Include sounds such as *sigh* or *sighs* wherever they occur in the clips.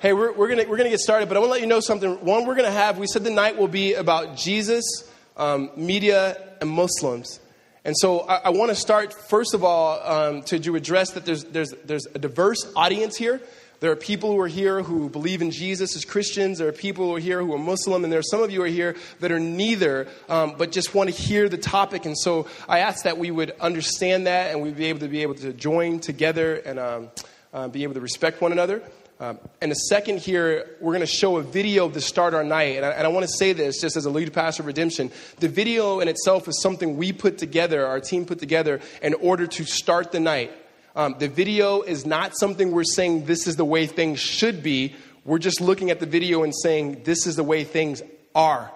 hey, we're, we're going we're gonna get started, but I want to let you know something. One, we're going to have, we said the night will be about Jesus, um, media, and Muslims. And so I, I want to start, first of all, um, to, address that there's, there's, there's a diverse audience here. There are people who are here who believe in Jesus as Christians. There are people who are here who are Muslim. And there are some of you who are here that are neither, um, but just want to hear the topic. And so I ask that we would understand that and we'd be able to be able to join together and um, uh, be able to respect one another. Um, and the second here, we're going to show a video to start our night. And I, and I want to say this just as a lead pastor of redemption. The video in itself is something we put together, our team put together, in order to start the night. Um, the video is not something we're saying this is the way things should be. We're just looking at the video and saying this is the way things are.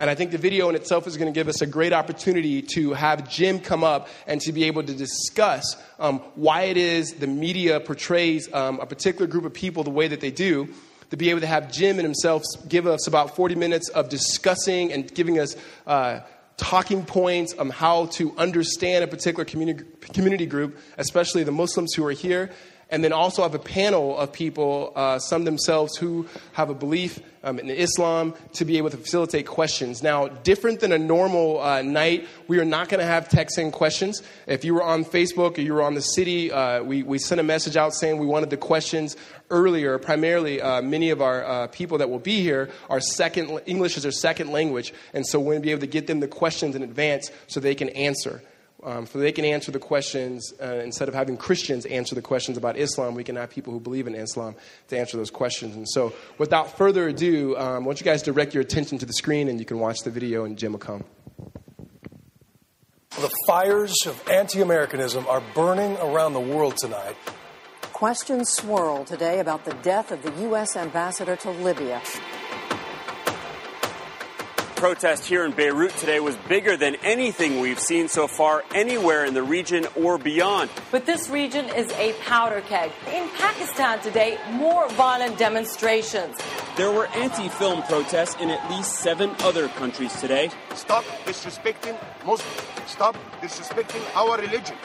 And I think the video in itself is going to give us a great opportunity to have Jim come up and to be able to discuss um, why it is the media portrays um, a particular group of people the way that they do. To be able to have Jim and himself give us about 40 minutes of discussing and giving us uh, talking points on how to understand a particular community, community group, especially the Muslims who are here. And then also have a panel of people, uh, some themselves who have a belief um, in Islam, to be able to facilitate questions. Now, different than a normal uh, night, we are not going to have texting questions. If you were on Facebook or you were on the city, uh, we, we sent a message out saying we wanted the questions earlier, primarily uh, many of our uh, people that will be here are second, English is their second language. And so we're going to be able to get them the questions in advance so they can answer. Um, so they can answer the questions uh, instead of having Christians answer the questions about Islam. We can have people who believe in Islam to answer those questions. And so, without further ado, um, I want you guys direct your attention to the screen, and you can watch the video, and Jim will come. The fires of anti-Americanism are burning around the world tonight. Questions swirl today about the death of the U.S. ambassador to Libya. Protest here in Beirut today was bigger than anything we've seen so far anywhere in the region or beyond. But this region is a powder keg. In Pakistan today, more violent demonstrations. There were anti film protests in at least seven other countries today. Stop disrespecting Muslims. Stop disrespecting our religion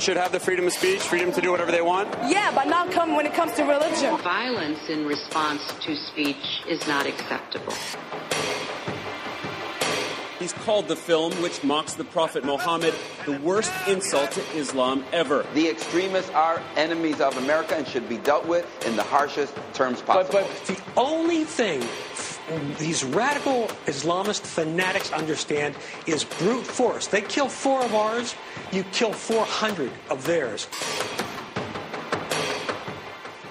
should have the freedom of speech, freedom to do whatever they want? Yeah, but not come when it comes to religion. Violence in response to speech is not acceptable. He's called the film, which mocks the Prophet Muhammad, the worst insult to Islam ever. The extremists are enemies of America and should be dealt with in the harshest terms possible. But, but the only thing these radical Islamist fanatics understand is brute force. They kill four of ours, you kill 400 of theirs.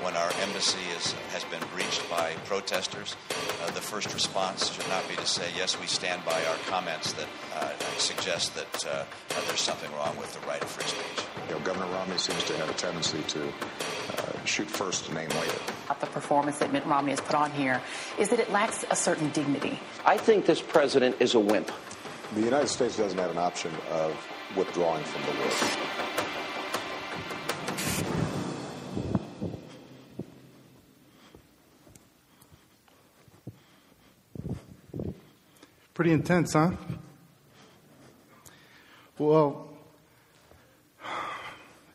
When our embassy is, has been breached by protesters, uh, the first response should not be to say, yes, we stand by our comments that uh, suggest that uh, there's something wrong with the right of free speech. You know, Governor Romney seems to have a tendency to uh, shoot first and name later. The performance that Mitt Romney has put on here is that it lacks a certain dignity. I think this president is a wimp. The United States doesn't have an option of withdrawing from the war. Pretty intense, huh? Well,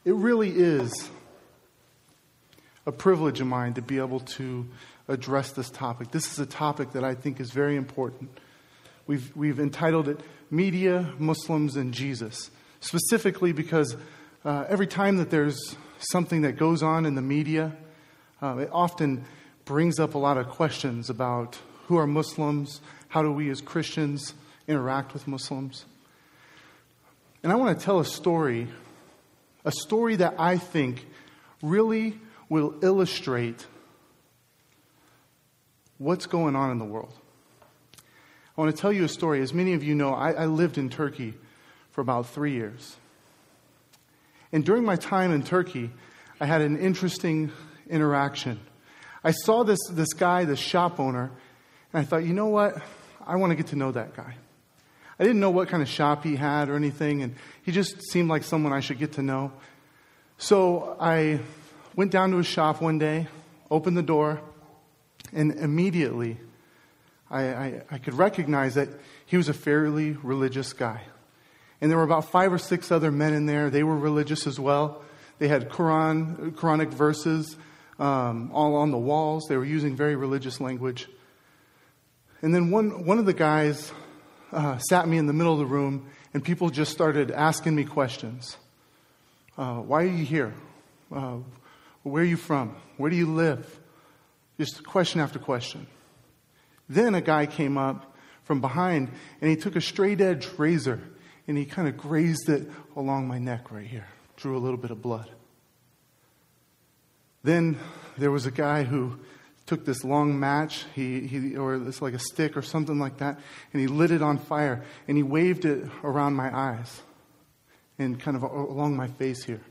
it really is a privilege of mine to be able to address this topic. This is a topic that I think is very important. We've, we've entitled it Media, Muslims, and Jesus, specifically because uh, every time that there's something that goes on in the media, uh, it often brings up a lot of questions about who are Muslims, how do we as Christians interact with Muslims. And I want to tell a story, a story that I think really will illustrate what's going on in the world. I want to tell you a story. As many of you know, I, I lived in Turkey for about three years. And during my time in Turkey, I had an interesting interaction. I saw this, this guy, this shop owner, and I thought, you know what? I want to get to know that guy. I didn't know what kind of shop he had or anything, and he just seemed like someone I should get to know. So I went down to his shop one day, opened the door, and immediately I, I, I, could recognize that he was a fairly religious guy. And there were about five or six other men in there. They were religious as well. They had Quran, Quranic verses um, all on the walls. They were using very religious language. And then one, one of the guys uh, sat me in the middle of the room, and people just started asking me questions. Uh, why are you here? Uh, where are you from? Where do you live? Just question after question. Then a guy came up from behind and he took a straight edge razor and he kind of grazed it along my neck right here, drew a little bit of blood. Then there was a guy who took this long match, he, he, or it's like a stick or something like that, and he lit it on fire and he waved it around my eyes and kind of along my face here.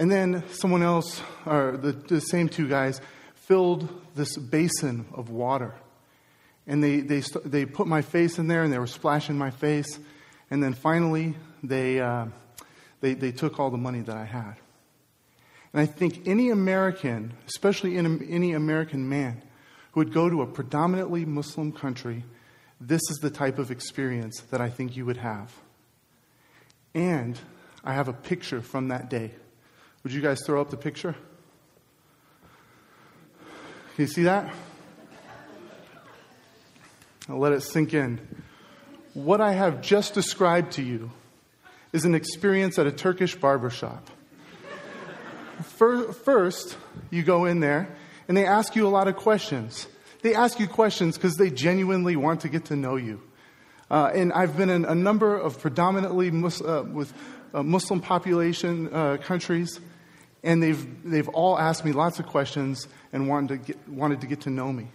And then someone else, or the, the same two guys, filled this basin of water. And they, they, they put my face in there and they were splashing my face. And then finally, they, uh, they, they took all the money that I had. And I think any American, especially any American man, who would go to a predominantly Muslim country, this is the type of experience that I think you would have. And I have a picture from that day. Would you guys throw up the picture? Can you see that? I'll let it sink in. What I have just described to you is an experience at a Turkish barbershop. First, you go in there and they ask you a lot of questions. They ask you questions because they genuinely want to get to know you. Uh, and I've been in a number of predominantly mus- uh, with uh, Muslim population uh, countries, and they've, they've all asked me lots of questions and wanted to get, wanted to, get to know me.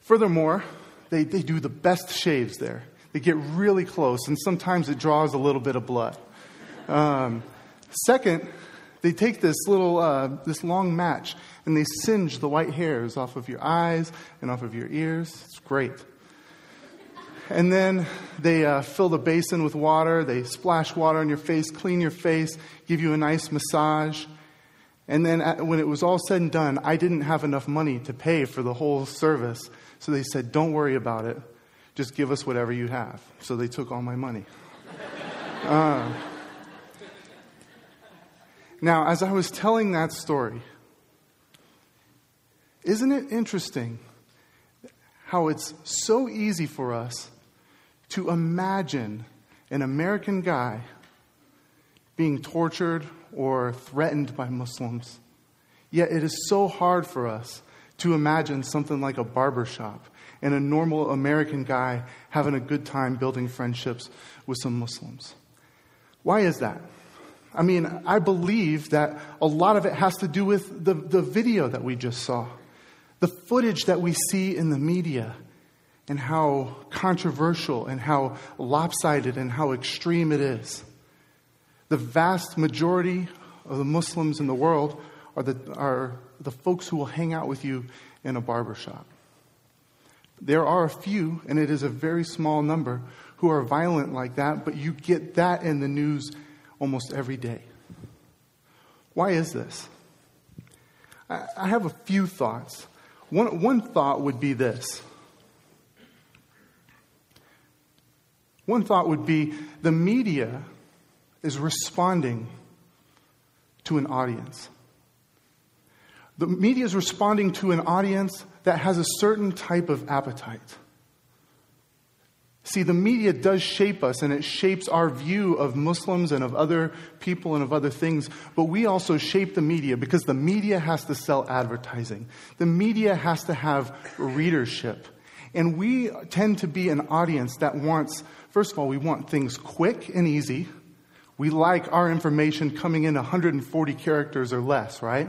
Furthermore, they, they do the best shaves there. They get really close, and sometimes it draws a little bit of blood. Um, second, they take this little, uh, this long match, and they singe the white hairs off of your eyes and off of your ears. It's great. And then they uh, fill the basin with water. They splash water on your face, clean your face, give you a nice massage. And then when it was all said and done, I didn't have enough money to pay for the whole service. So they said, Don't worry about it. Just give us whatever you have. So they took all my money. *laughs* Uh, now, as I was telling that story, isn't it interesting how it's so easy for us to imagine an American guy being tortured or threatened by Muslims. Yet it is so hard for us to imagine something like a barbershop and a normal American guy having a good time building friendships with some Muslims. Why is that? I mean, I believe that a lot of it has to do with the, the video that we just saw, the footage that we see in the media, and how controversial and how lopsided and how extreme it is. The vast majority of the Muslims in the world are the, are the folks who will hang out with you in a barbershop. There are a few, and it is a very small number, who are violent like that, but you get that in the news almost every day. Why is this? I have a few thoughts. One, one thought would be this. One thought would be the media is responding to an audience. The media is responding to an audience that has a certain type of appetite. See, the media does shape us and it shapes our view of Muslims and of other people and of other things, but we also shape the media because the media has to sell advertising. The media has to have readership. And we tend to be an audience that wants, first of all, we want things quick and easy. We like our information coming in 140 characters or less, right?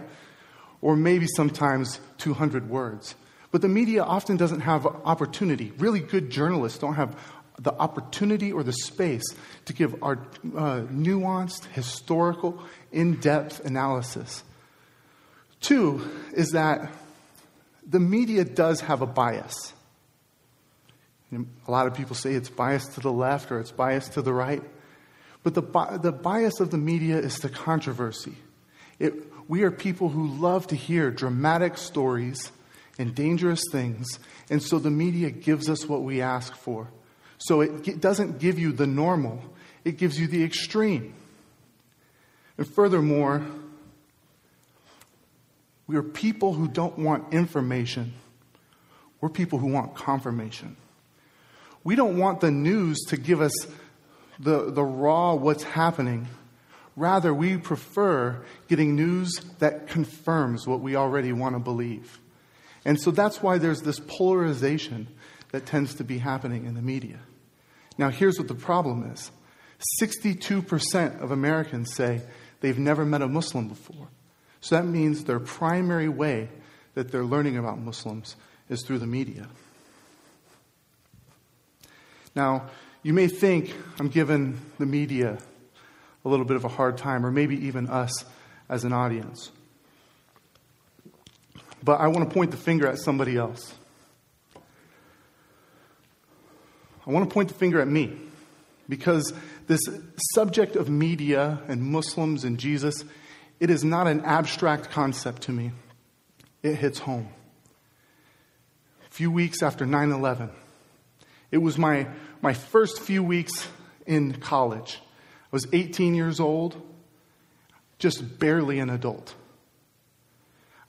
Or maybe sometimes 200 words. But the media often doesn't have opportunity. Really good journalists don't have the opportunity or the space to give our uh, nuanced, historical, in depth analysis. Two is that the media does have a bias. A lot of people say it's biased to the left or it's biased to the right. But the, the bias of the media is the controversy. It, we are people who love to hear dramatic stories and dangerous things, and so the media gives us what we ask for. So it doesn't give you the normal, it gives you the extreme. And furthermore, we are people who don't want information. We're people who want confirmation. We don't want the news to give us the, the raw what's happening. Rather, we prefer getting news that confirms what we already want to believe. And so that's why there's this polarization that tends to be happening in the media. Now, here's what the problem is 62% of Americans say they've never met a Muslim before. So that means their primary way that they're learning about Muslims is through the media. Now, you may think I'm giving the media a little bit of a hard time, or maybe even us as an audience. But I want to point the finger at somebody else. I want to point the finger at me because this subject of media and Muslims and Jesus, it is not an abstract concept to me. It hits home. A few weeks after 9 11, it was my, my first few weeks in college. I was 18 years old, just barely an adult.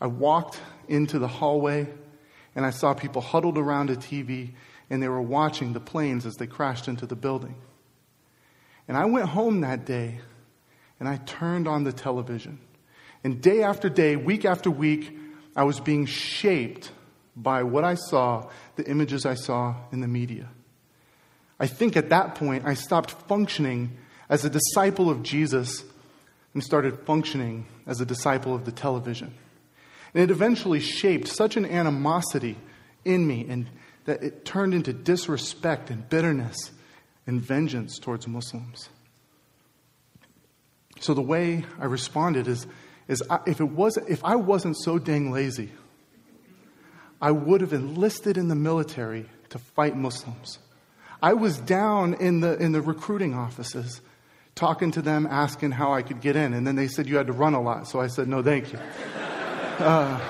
I walked into the hallway and I saw people huddled around a TV and they were watching the planes as they crashed into the building. And I went home that day and I turned on the television. And day after day, week after week, I was being shaped by what I saw, the images I saw in the media. I think at that point, I stopped functioning as a disciple of Jesus and started functioning as a disciple of the television. And it eventually shaped such an animosity in me and that it turned into disrespect and bitterness and vengeance towards Muslims. So the way I responded is, is I, if, it was, if I wasn't so dang lazy, I would have enlisted in the military to fight Muslims. I was down in the, in the recruiting offices talking to them, asking how I could get in. And then they said you had to run a lot. So I said, no, thank you. Uh,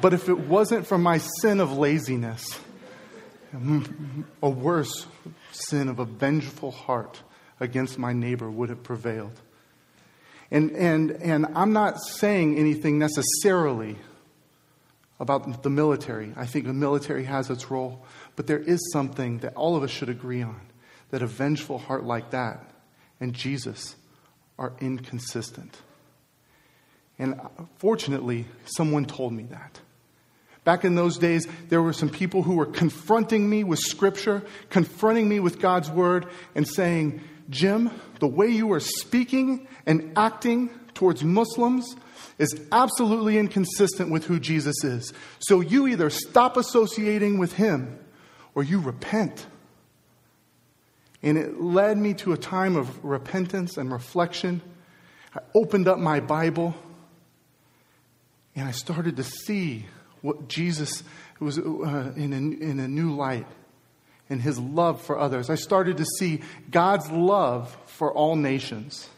but if it wasn't for my sin of laziness, a worse sin of a vengeful heart against my neighbor would have prevailed. And, and, and I'm not saying anything necessarily about the military. I think the military has its role, but there is something that all of us should agree on that a vengeful heart like that and Jesus are inconsistent. And uh, fortunately, someone told me that. Back in those days, there were some people who were confronting me with Scripture, confronting me with God's Word, and saying, Jim, the way you are speaking and acting towards Muslims is absolutely inconsistent with who Jesus is. So you either stop associating with him or you repent. And it led me to a time of repentance and reflection. I opened up my Bible and I started to see what Jesus was uh, in, a, in a new light and his love for others. I started to see God's love for all nations.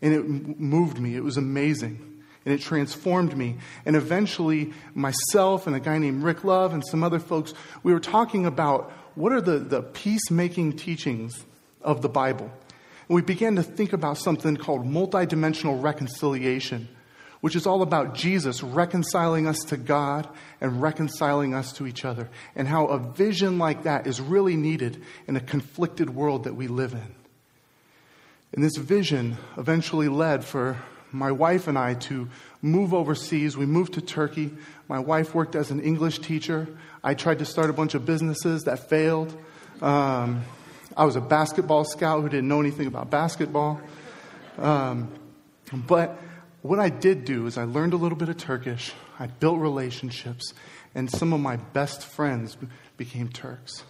And it moved me. It was amazing. And it transformed me. And eventually, myself and a guy named Rick Love and some other folks, we were talking about what are the, the peacemaking teachings of the Bible. And we began to think about something called multidimensional reconciliation which is all about Jesus reconciling us to God and reconciling us to each other, and how a vision like that is really needed in a conflicted world that we live in. And this vision eventually led for my wife and I to move overseas. We moved to Turkey. My wife worked as an English teacher. I tried to start a bunch of businesses that failed. Um, I was a basketball scout who didn't know anything about basketball. Um, but what I did do is I learned a little bit of Turkish, I built relationships, and some of my best friends became Turks.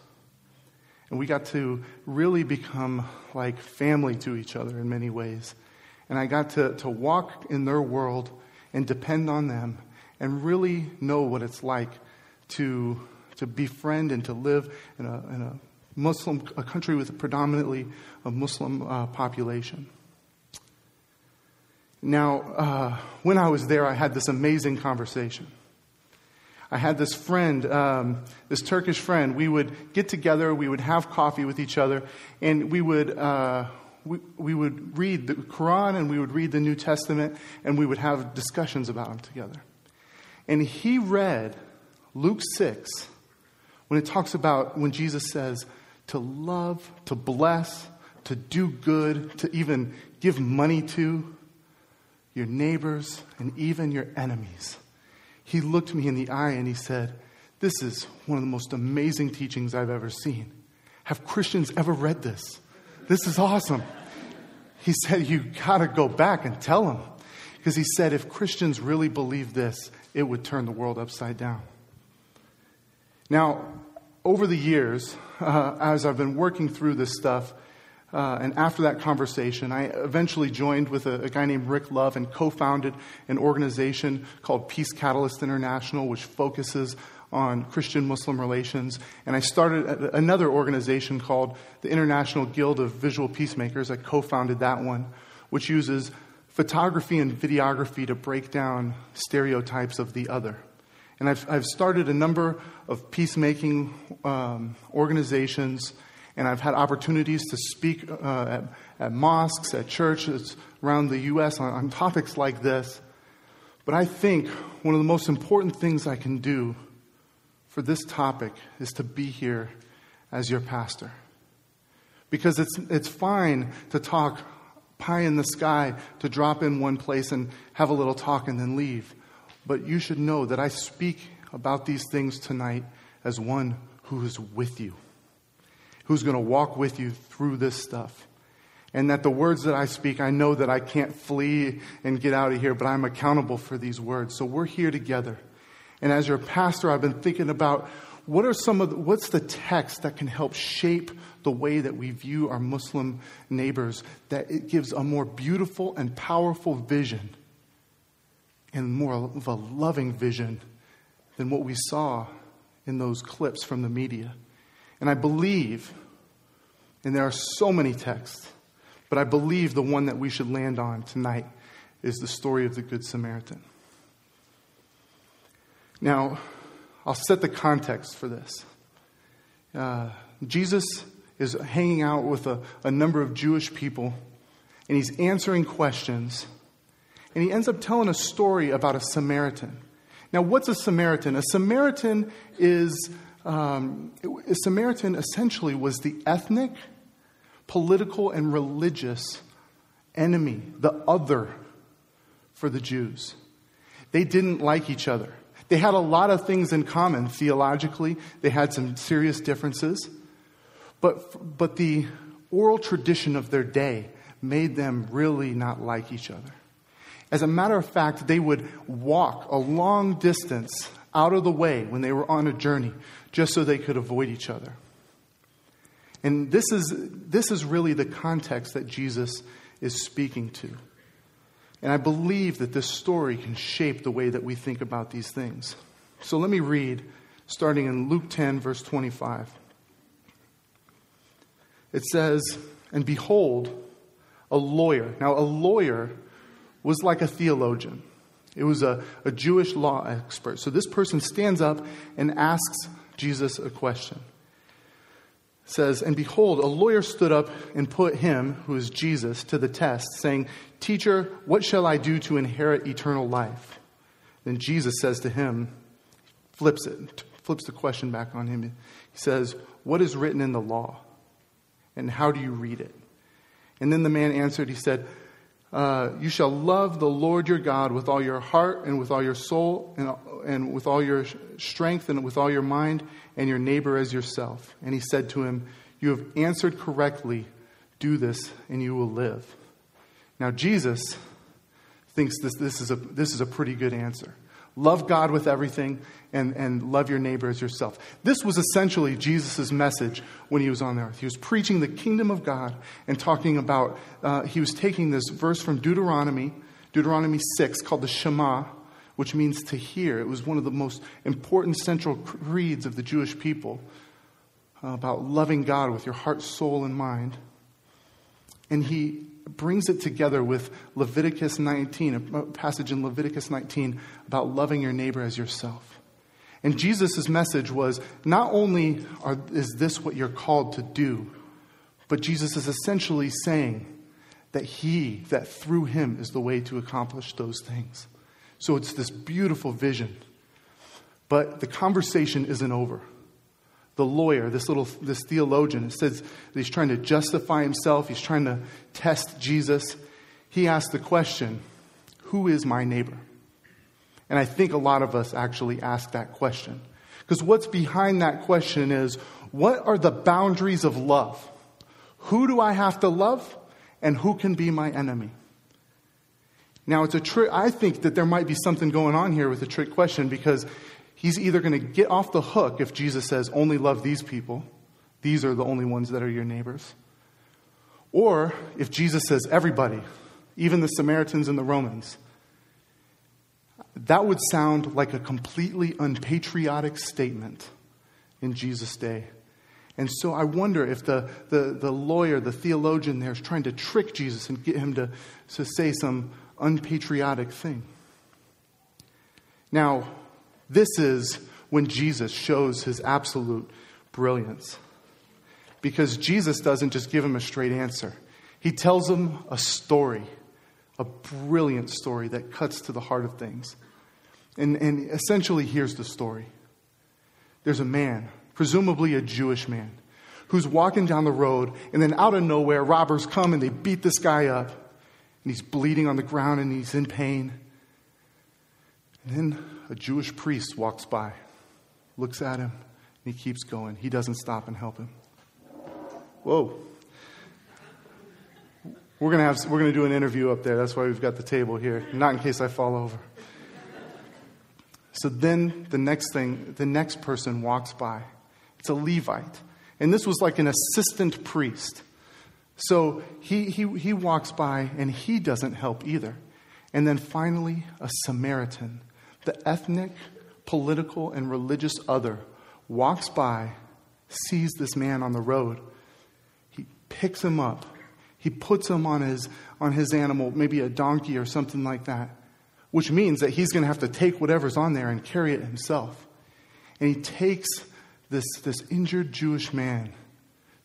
And we got to really become like family to each other in many ways. And I got to, to walk in their world and depend on them and really know what it's like to, to befriend and to live in a, in a Muslim, a country with a predominantly a Muslim uh, population. Now, uh, when I was there, I had this amazing conversation. I had this friend, um, this Turkish friend. We would get together, we would have coffee with each other, and we would, uh, we, we would read the Quran and we would read the New Testament and we would have discussions about them together. And he read Luke 6 when it talks about when Jesus says to love, to bless, to do good, to even give money to your neighbors and even your enemies. He looked me in the eye and he said, This is one of the most amazing teachings I've ever seen. Have Christians ever read this? This is awesome. He said, You got to go back and tell them. Because he said, if Christians really believe this, it would turn the world upside down. Now, over the years, uh, as I've been working through this stuff, uh, and after that conversation, I eventually joined with a, a guy named Rick Love and co founded an organization called Peace Catalyst International, which focuses on Christian Muslim relations. And I started another organization called the International Guild of Visual Peacemakers. I co founded that one, which uses photography and videography to break down stereotypes of the other. And I've, I've started a number of peacemaking um, organizations, and I've had opportunities to speak uh, at, at, mosques, at churches around the U.S. On, on topics like this. But I think one of the most important things I can do for this topic is to be here as your pastor. Because it's, it's fine to talk pie in the sky, to drop in one place and have a little talk and then leave. But you should know that I speak about these things tonight as one who is with you, who's going to walk with you through this stuff. And that the words that I speak, I know that I can't flee and get out of here, but I'm accountable for these words. So we're here together. And as your pastor, I've been thinking about what are some of the, what's the text that can help shape the way that we view our Muslim neighbors, that it gives a more beautiful and powerful vision and more of a loving vision than what we saw in those clips from the media. And I believe, and there are so many texts, but I believe the one that we should land on tonight is the story of the Good Samaritan. Now, I'll set the context for this. Uh, Jesus is hanging out with a, a number of Jewish people, and he's answering questions. And he ends up telling a story about a Samaritan. Now, what's a Samaritan? A Samaritan is um, a Samaritan essentially was the ethnic, political, and religious enemy, the other for the Jews. They didn't like each other. They had a lot of things in common theologically, they had some serious differences. But, but the oral tradition of their day made them really not like each other. As a matter of fact, they would walk a long distance out of the way when they were on a journey just so they could avoid each other. And this is, this is really the context that Jesus is speaking to. And I believe that this story can shape the way that we think about these things. So let me read, starting in Luke 10, verse 25. It says, And behold, a lawyer. Now, a lawyer was like a theologian, it was a, a Jewish law expert. So this person stands up and asks Jesus a question. Says, And behold, a lawyer stood up and put him, who is Jesus, to the test, saying, Teacher, what shall I do to inherit eternal life? Then Jesus says to him, flips it, flips the question back on him. He says, What is written in the law? And how do you read it? And then the man answered, He said, uh, You shall love the Lord your God with all your heart and with all your soul and, and with all your strength and with all your mind and your neighbor as yourself. And he said to him, You have answered correctly. Do this and you will live. Now, Jesus thinks this, this, is, a, this is a pretty good answer. Love God with everything and, and love your neighbor as yourself. This was essentially Jesus' message when he was on the earth. He was preaching the kingdom of God and talking about, uh, he was taking this verse from Deuteronomy, Deuteronomy 6, called the Shema, which means to hear. It was one of the most important central creeds of the Jewish people uh, about loving God with your heart, soul, and mind. And he brings it together with Leviticus 19, a passage in Leviticus 19 about loving your neighbor as yourself. And Jesus' message was not only are, is this what you're called to do, but Jesus is essentially saying that he, that through him is the way to accomplish those things. So it's this beautiful vision. But the conversation isn't over. The lawyer, this little this theologian, says that he's trying to justify himself, he's trying to test Jesus. He asks the question, Who is my neighbor? And I think a lot of us actually ask that question. Because what's behind that question is what are the boundaries of love? Who do I have to love? And who can be my enemy? Now, it's a trick. I think that there might be something going on here with a trick question because he's either going to get off the hook if Jesus says, only love these people, these are the only ones that are your neighbors. Or if Jesus says, everybody, even the Samaritans and the Romans, that would sound like a completely unpatriotic statement in Jesus' day. And so I wonder if the, the, the lawyer, the theologian there is trying to trick Jesus and get him to, to say some unpatriotic thing. Now, this is when Jesus shows his absolute brilliance. Because Jesus doesn't just give him a straight answer, he tells him a story, a brilliant story that cuts to the heart of things. And, and essentially, here's the story there's a man, presumably a Jewish man, who's walking down the road, and then out of nowhere, robbers come and they beat this guy up, and he's bleeding on the ground and he's in pain. And then a Jewish priest walks by, looks at him, and he keeps going. He doesn't stop and help him. Whoa. We're going to have we're going to do an interview up there. That's why we've got the table here, not in case I fall over. So then the next thing, the next person walks by. It's a Levite. And this was like an assistant priest. So he, he, he walks by and he doesn't help either. And then finally, a Samaritan, the ethnic, political, and religious other, walks by, sees this man on the road. He picks him up. He puts him on his, on his animal, maybe a donkey or something like that which means that he's going to have to take whatever's on there and carry it himself. And he takes this, this injured Jewish man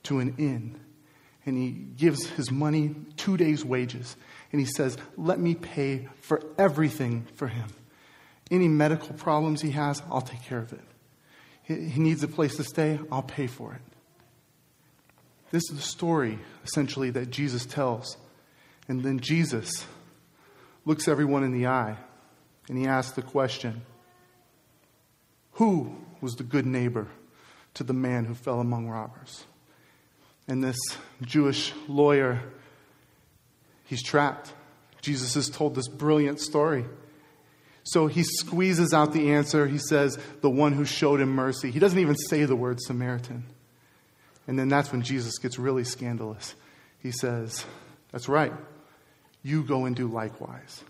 to an inn and he gives his money two days' wages. And he says, Let me pay for everything for him. Any medical problems he has, I'll take care of it. He needs a place to stay, I'll pay for it. This is the story, essentially, that Jesus tells. And then Jesus looks everyone in the eye and he asks the question Who was the good neighbor to the man who fell among robbers? And this Jewish lawyer, he's trapped. Jesus has told this brilliant story. So he squeezes out the answer. He says, The one who showed him mercy. He doesn't even say the word Samaritan. And then that's when Jesus gets really scandalous. He says, That's right. You go and do likewise.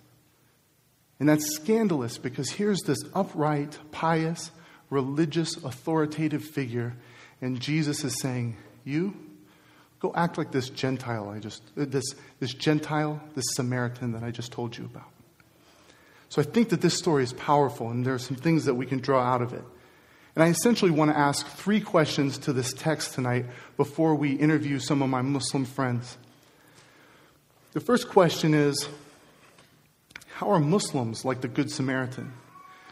And that's scandalous because here's this upright, pious, religious, authoritative figure, and Jesus is saying, You go act like this Gentile I just uh, this this Gentile, this Samaritan that I just told you about. So I think that this story is powerful, and there are some things that we can draw out of it. And I essentially want to ask three questions to this text tonight before we interview some of my Muslim friends. The first question is How are Muslims like the Good Samaritan?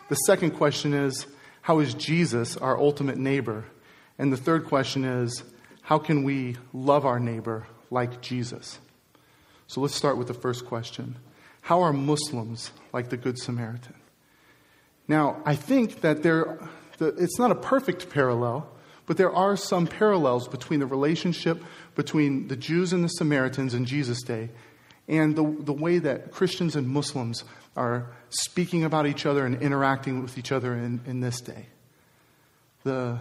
The second question is How is Jesus our ultimate neighbor? And the third question is How can we love our neighbor like Jesus? So let's start with the first question How are Muslims like the Good Samaritan? Now, I think that there, it's not a perfect parallel, but there are some parallels between the relationship between the Jews and the Samaritans in Jesus' day and the, the way that Christians and Muslims are speaking about each other and interacting with each other in, in this day. The,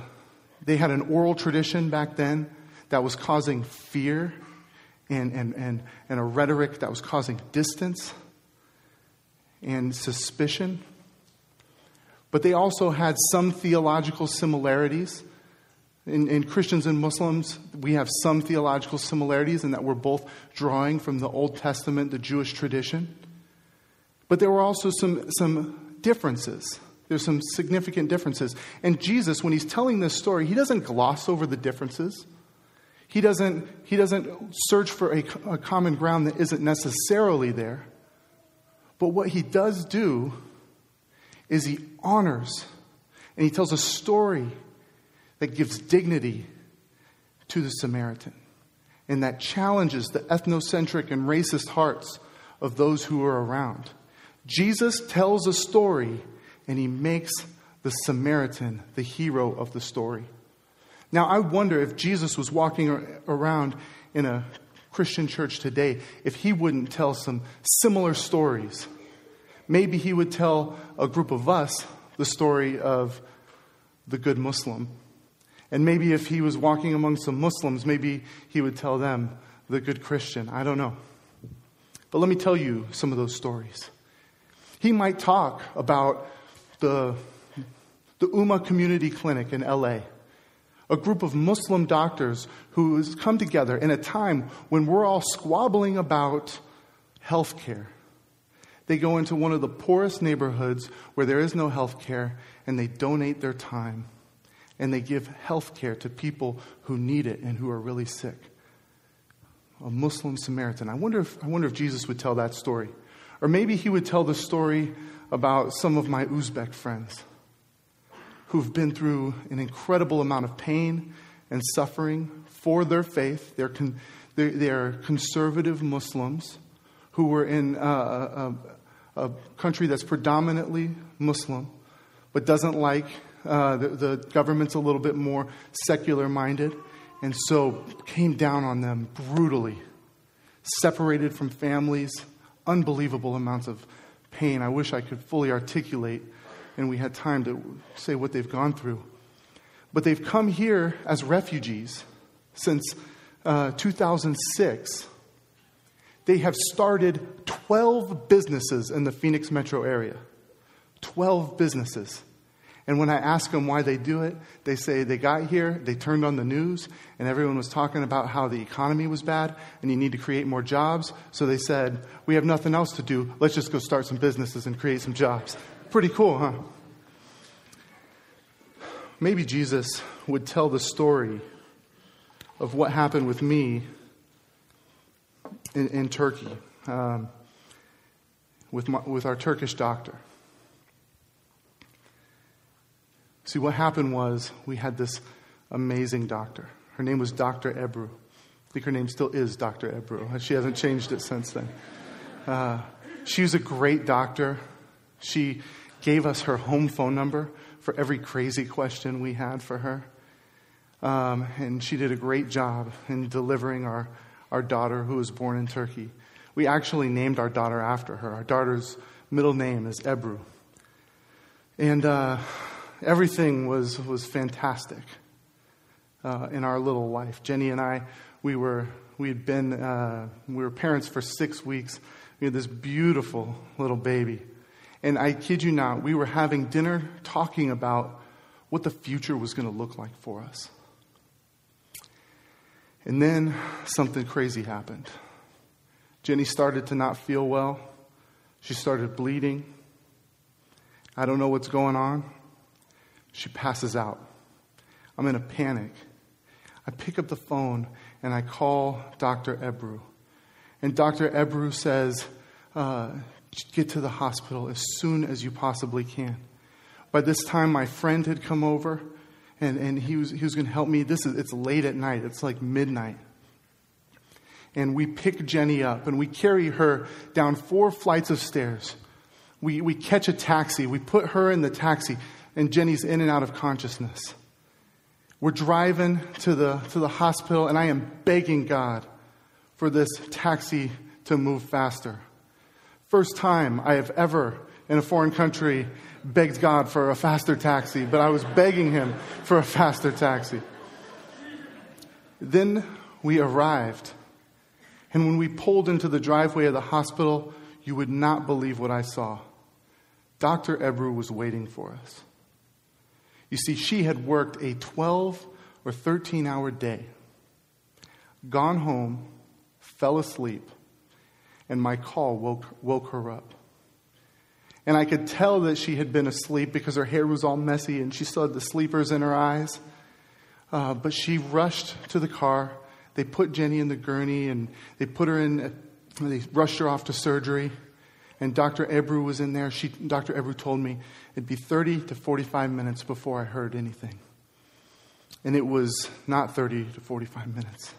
they had an oral tradition back then that was causing fear and, and, and, and a rhetoric that was causing distance and suspicion. But they also had some theological similarities in, in, Christians and Muslims, we have some theological similarities in that we're both drawing from the Old Testament, the Jewish tradition. But there were also some, some differences. There's some significant differences. And Jesus, when he's telling this story, he doesn't gloss over the differences. He doesn't, he doesn't search for a, a common ground that isn't necessarily there. But what he does do is he honors and he tells a story that gives dignity to the Samaritan and that challenges the ethnocentric and racist hearts of those who are around. Jesus tells a story and he makes the Samaritan the hero of the story. Now, I wonder if Jesus was walking around in a Christian church today, if he wouldn't tell some similar stories. Maybe he would tell a group of us the story of the good Muslim. And maybe if he was walking among some Muslims, maybe he would tell them the good Christian. I don't know. But let me tell you some of those stories. He might talk about the, the Ummah Community Clinic in LA, a group of Muslim doctors who has come together in a time when we're all squabbling about health care. They go into one of the poorest neighborhoods where there is no health care and they donate their time and they give health care to people who need it and who are really sick. A Muslim Samaritan. I wonder if, I wonder if Jesus would tell that story. Or maybe he would tell the story about some of my Uzbek friends who've been through an incredible amount of pain and suffering for their faith. They're, con- they're, they're conservative Muslims who were in a, a, a country that's predominantly Muslim but doesn't like uh, the, the government's a little bit more secular minded, and so came down on them brutally, separated from families, unbelievable amounts of pain. I wish I could fully articulate and we had time to say what they've gone through. But they've come here as refugees since uh, 2006. They have started 12 businesses in the Phoenix metro area. 12 businesses. And when I ask them why they do it, they say they got here, they turned on the news, and everyone was talking about how the economy was bad and you need to create more jobs. So they said, We have nothing else to do. Let's just go start some businesses and create some jobs. Pretty cool, huh? Maybe Jesus would tell the story of what happened with me in, in Turkey um, with, my, with our Turkish doctor. See, what happened was we had this amazing doctor. Her name was Dr. Ebru. I think her name still is Dr. Ebru. She hasn't changed it since then. Uh, she was a great doctor. She gave us her home phone number for every crazy question we had for her. Um, and she did a great job in delivering our, our daughter who was born in Turkey. We actually named our daughter after her. Our daughter's middle name is Ebru. And uh, everything was, was fantastic uh, in our little life. Jenny and I, we were we had been uh, we were parents for six weeks. We had this beautiful little baby, and I kid you not, we were having dinner talking about what the future was going to look like for us. And then something crazy happened. Jenny started to not feel well. She started bleeding. I don't know what's going on. She passes out. I'm in a panic. I pick up the phone and I call Dr. Ebru. And Dr. Ebru says, uh, Get to the hospital as soon as you possibly can. By this time, my friend had come over and, and he was, he was going to help me. This is, it's late at night, it's like midnight. And we pick Jenny up and we carry her down four flights of stairs. We, we catch a taxi, we put her in the taxi and Jenny's in and out of consciousness. We're driving to the, to the hospital, and I am begging God for this taxi to move faster. First time I have ever, in a foreign country, begged God for a faster taxi, but I was begging Him for a faster taxi. Then we arrived, and when we pulled into the driveway of the hospital, you would not believe what I saw. Dr. Ebru was waiting for us. You see, she had worked a 12 or 13 hour day, gone home, fell asleep, and my call woke, woke her up. And I could tell that she had been asleep because her hair was all messy and she still had the sleepers in her eyes. Uh, but she rushed to the car they put Jenny in the gurney and they put her in, they rushed her off to surgery. And Dr. Ebru was in there. She, Dr. Ebru told me it'd be 30 to 45 minutes before I heard anything. And it was not 30 to 45 minutes,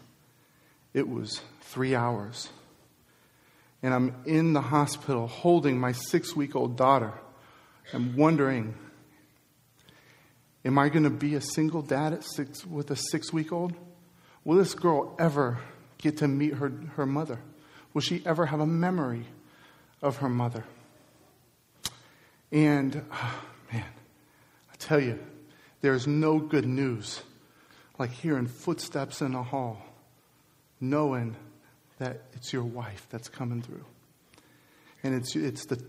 it was three hours. And I'm in the hospital holding my six week old daughter. I'm wondering, am I going to be a single dad at six, with a six week old? Will this girl ever get to meet her, her mother? Will she ever have a memory of her mother? And, oh, man, I tell you, there's no good news like hearing footsteps in the hall, knowing that it's your wife that's coming through. And it's, it's the,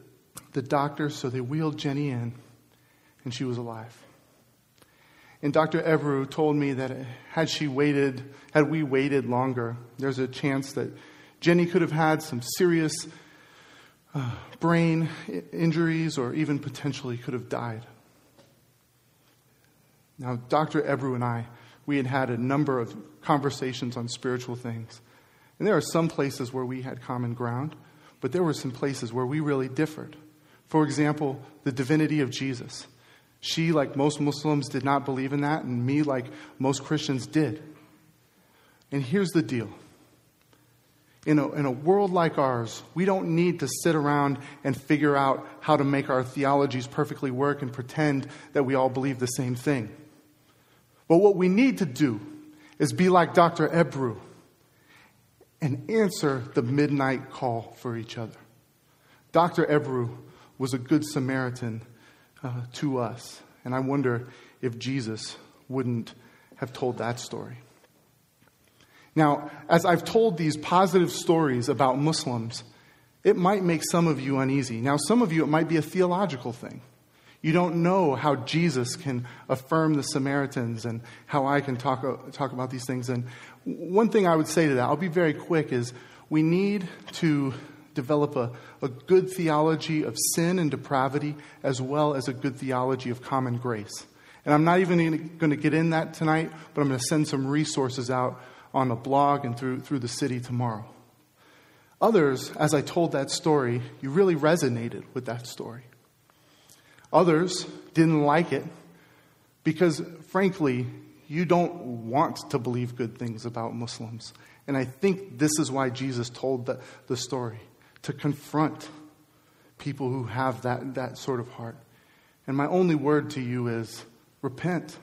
the doctor, so they wheeled Jenny in, and she was alive. And Dr. Ebru told me that had she waited, had we waited longer, there's a chance that Jenny could have had some serious *sighs* brain injuries or even potentially could have died. Now, Dr. Ebru and I, we had had a number of conversations on spiritual things. And there are some places where we had common ground, but there were some places where we really differed. For example, the divinity of Jesus. She, like most Muslims, did not believe in that, and me, like most Christians, did. And here's the deal in a, in a world like ours, we don't need to sit around and figure out how to make our theologies perfectly work and pretend that we all believe the same thing. But what we need to do is be like Dr. Ebru and answer the midnight call for each other. Dr. Ebru was a good Samaritan uh, to us, and I wonder if Jesus wouldn't have told that story. Now, as I've told these positive stories about Muslims, it might make some of you uneasy. Now, some of you, it might be a theological thing. You don't know how Jesus can affirm the Samaritans and how I can talk, talk about these things. And one thing I would say to that, I'll be very quick, is we need to develop a, a good theology of sin and depravity as well as a good theology of common grace. And I'm not even going to get in that tonight, but I'm going to send some resources out on a blog and through, through the city tomorrow. Others, as I told that story, you really resonated with that story. Others didn't like it because, frankly, you don't want to believe good things about Muslims. And I think this is why Jesus told the, the story to confront people who have that, that sort of heart. And my only word to you is repent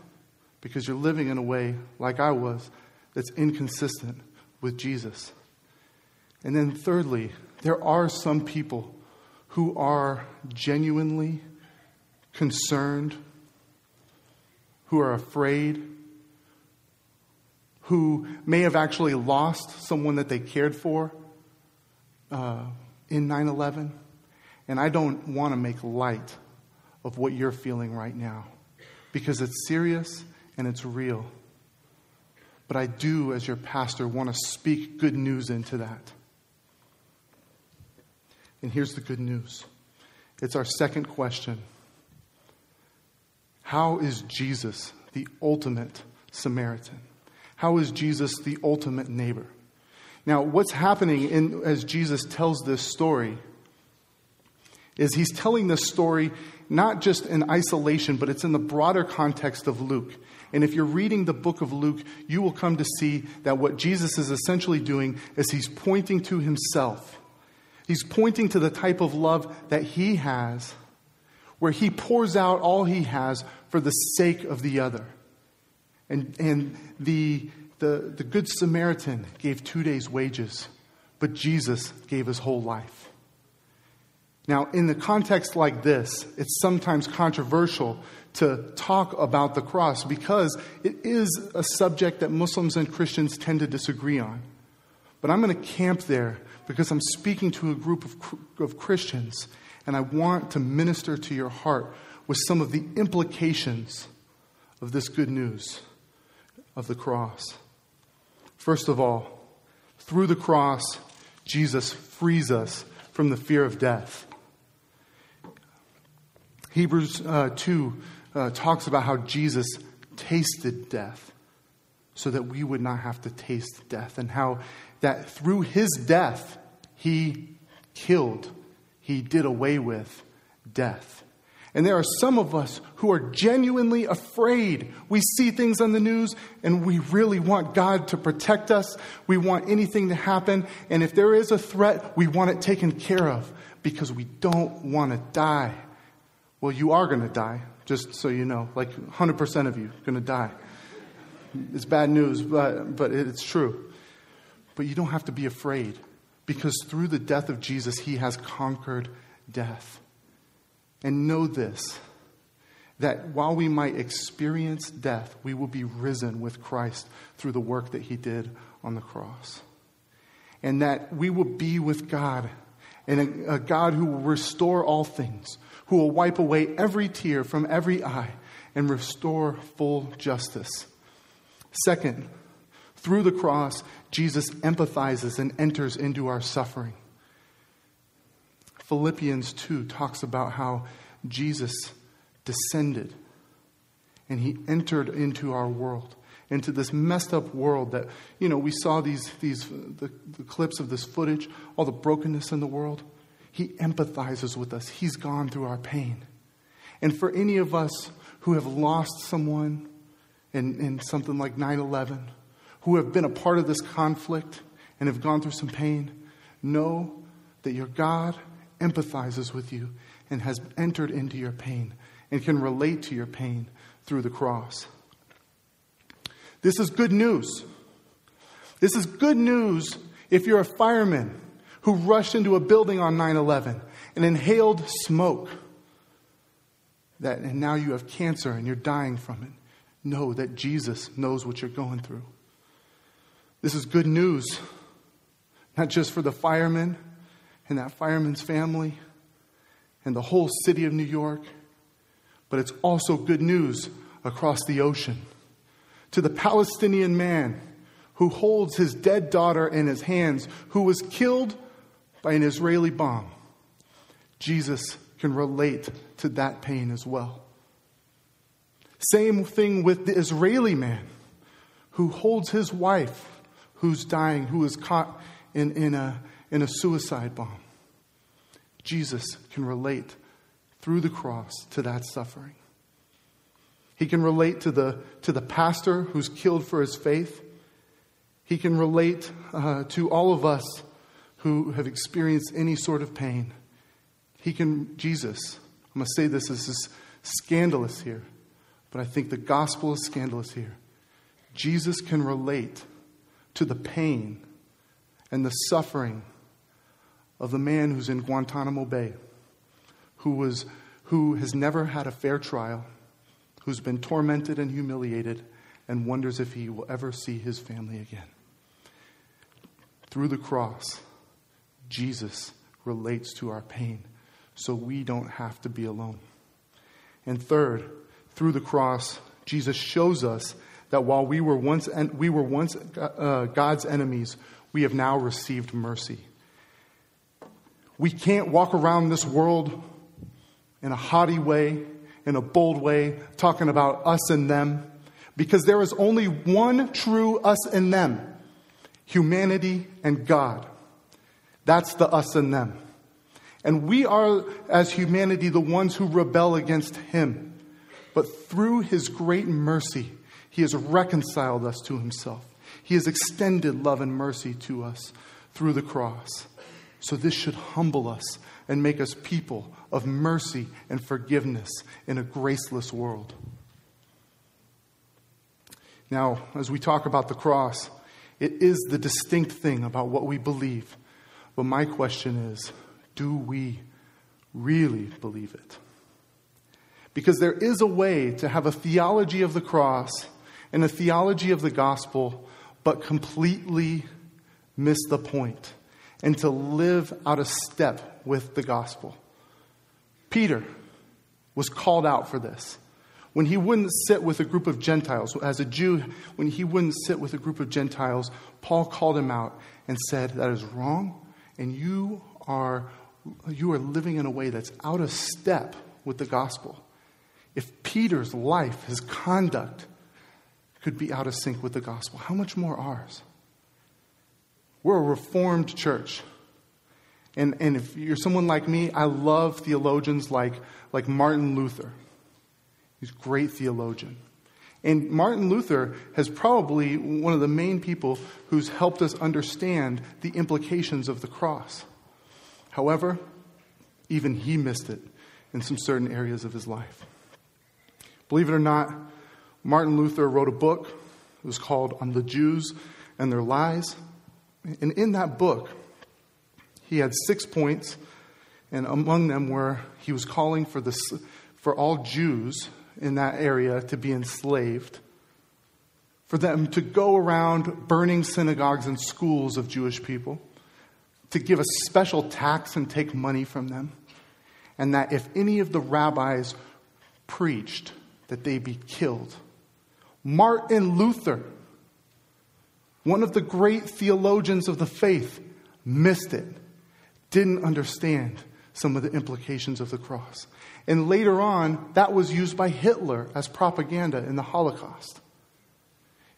because you're living in a way, like I was, that's inconsistent with Jesus. And then, thirdly, there are some people who are genuinely concerned, who are afraid, who may have actually lost someone that they cared for uh, in 9 11. And I don't want to make light of what you're feeling right now because it's serious and it's real. But I do, as your pastor, want to speak good news into that. And here's the good news it's our second question How is Jesus the ultimate Samaritan? How is Jesus the ultimate neighbor? Now, what's happening in, as Jesus tells this story is he's telling this story not just in isolation, but it's in the broader context of Luke. And if you're reading the book of Luke, you will come to see that what Jesus is essentially doing is he's pointing to himself. He's pointing to the type of love that he has, where he pours out all he has for the sake of the other. And, and the, the, the Good Samaritan gave two days' wages, but Jesus gave his whole life. Now, in the context like this, it's sometimes controversial to talk about the cross because it is a subject that Muslims and Christians tend to disagree on. But I'm going to camp there because I'm speaking to a group of, of Christians and I want to minister to your heart with some of the implications of this good news of the cross. First of all, through the cross, Jesus frees us from the fear of death. Hebrews uh, 2 uh, talks about how Jesus tasted death so that we would not have to taste death, and how that through his death, he killed, he did away with death. And there are some of us who are genuinely afraid. We see things on the news and we really want God to protect us. We want anything to happen. And if there is a threat, we want it taken care of because we don't want to die. Well, you are going to die, just so you know. Like 100% of you are going to die. It's bad news, but, but it's true. But you don't have to be afraid because through the death of Jesus, he has conquered death. And know this that while we might experience death, we will be risen with Christ through the work that he did on the cross. And that we will be with God, and a, a God who will restore all things, who will wipe away every tear from every eye and restore full justice. Second, through the cross, Jesus empathizes and enters into our suffering. Philippians 2 talks about how Jesus descended and he entered into our world, into this messed up world that, you know, we saw these, these the, the clips of this footage, all the brokenness in the world. He empathizes with us. He's gone through our pain. And for any of us who have lost someone in, in something like 9 11, who have been a part of this conflict and have gone through some pain, know that your God empathizes with you and has entered into your pain and can relate to your pain through the cross. This is good news. This is good news if you're a fireman who rushed into a building on 9 11 and inhaled smoke. That, and now you have cancer and you're dying from it. Know that Jesus knows what you're going through. This is good news, not just for the fireman and that fireman's family and the whole city of New York, but it's also good news across the ocean. To the Palestinian man who holds his dead daughter in his hands, who was killed by an Israeli bomb, Jesus can relate to that pain as well. Same thing with the Israeli man who holds his wife who's dying, who is caught in, in, a, in a suicide bomb. Jesus can relate through the cross to that suffering. He can relate to the, to the pastor who's killed for his faith. He can relate uh, to all of us who have experienced any sort of pain. He can, Jesus, I'm going to say this, this is scandalous here, but I think the gospel is scandalous here. Jesus can relate to the pain and the suffering of the man who's in Guantanamo Bay, who, was, who has never had a fair trial, who's been tormented and humiliated, and wonders if he will ever see his family again. Through the cross, Jesus relates to our pain so we don't have to be alone. And third, through the cross, Jesus shows us that while we were once, we were once uh, God's enemies, we have now received mercy. We can't walk around this world in a haughty way, in a bold way, talking about us and them, because there is only one true us and them humanity and God. That's the us and them. And we are, as humanity, the ones who rebel against Him. But through His great mercy, He has reconciled us to Himself. He has extended love and mercy to us through the cross. So this should humble us and make us people of mercy and forgiveness in a graceless world. Now, as we talk about the cross, it is the distinct thing about what we believe. But my question is do we really believe it? Because there is a way to have a theology of the cross and a theology of the gospel, but completely miss the point and to live out of step with the gospel. Peter was called out for this. When he wouldn't sit with a group of Gentiles, as a Jew, when he wouldn't sit with a group of Gentiles, Paul called him out and said, That is wrong, and you are, you are living in a way that's out of step with the gospel. If Peter's life, his conduct, could be out of sync with the gospel, how much more ours? We're a reformed church. And, and if you're someone like me, I love theologians like, like Martin Luther. He's a great theologian. And Martin Luther has probably one of the main people who's helped us understand the implications of the cross. However, even he missed it in some certain areas of his life. Believe it or not, Martin Luther wrote a book. It was called On the Jews and Their Lies. And in that book, he had six points, and among them were he was calling for, the, for all Jews in that area to be enslaved, for them to go around burning synagogues and schools of Jewish people, to give a special tax and take money from them, and that if any of the rabbis preached, that they be killed. Martin Luther, one of the great theologians of the faith, missed it, didn't understand some of the implications of the cross. And later on, that was used by Hitler as propaganda in the Holocaust.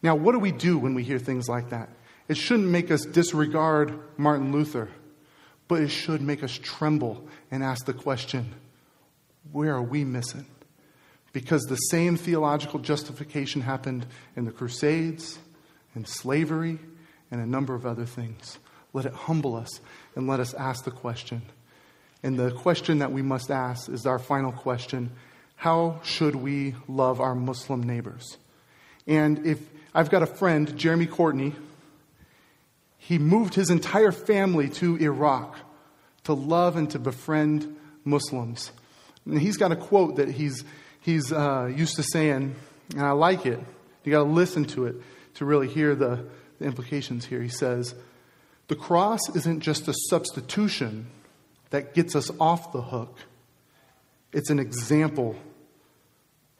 Now, what do we do when we hear things like that? It shouldn't make us disregard Martin Luther, but it should make us tremble and ask the question where are we missing? Because the same theological justification happened in the Crusades, in slavery, and a number of other things. Let it humble us and let us ask the question. And the question that we must ask is our final question How should we love our Muslim neighbors? And if I've got a friend, Jeremy Courtney, he moved his entire family to Iraq to love and to befriend Muslims. And he's got a quote that he's, he's uh, used to saying, and I like it. You got to listen to it to really hear the, the implications here. He says, The cross isn't just a substitution that gets us off the hook, it's an example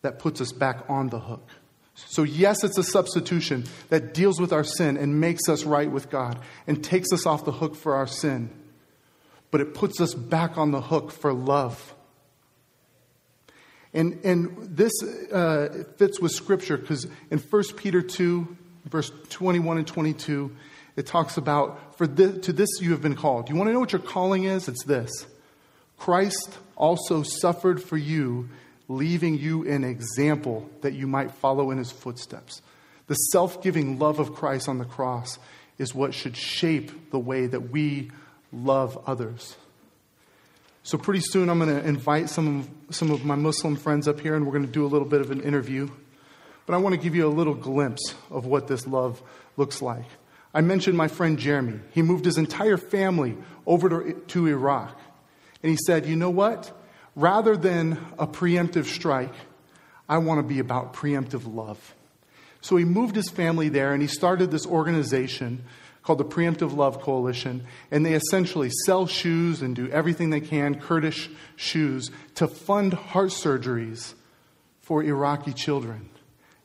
that puts us back on the hook. So, yes, it's a substitution that deals with our sin and makes us right with God and takes us off the hook for our sin, but it puts us back on the hook for love. And, and this uh, fits with Scripture because in 1 Peter 2, verse 21 and 22, it talks about, For this, to this you have been called. You want to know what your calling is? It's this Christ also suffered for you, leaving you an example that you might follow in his footsteps. The self giving love of Christ on the cross is what should shape the way that we love others. So, pretty soon, I'm going to invite some of, some of my Muslim friends up here, and we're going to do a little bit of an interview. But I want to give you a little glimpse of what this love looks like. I mentioned my friend Jeremy. He moved his entire family over to, to Iraq. And he said, You know what? Rather than a preemptive strike, I want to be about preemptive love. So he moved his family there and he started this organization called the Preemptive Love Coalition. And they essentially sell shoes and do everything they can, Kurdish shoes, to fund heart surgeries for Iraqi children.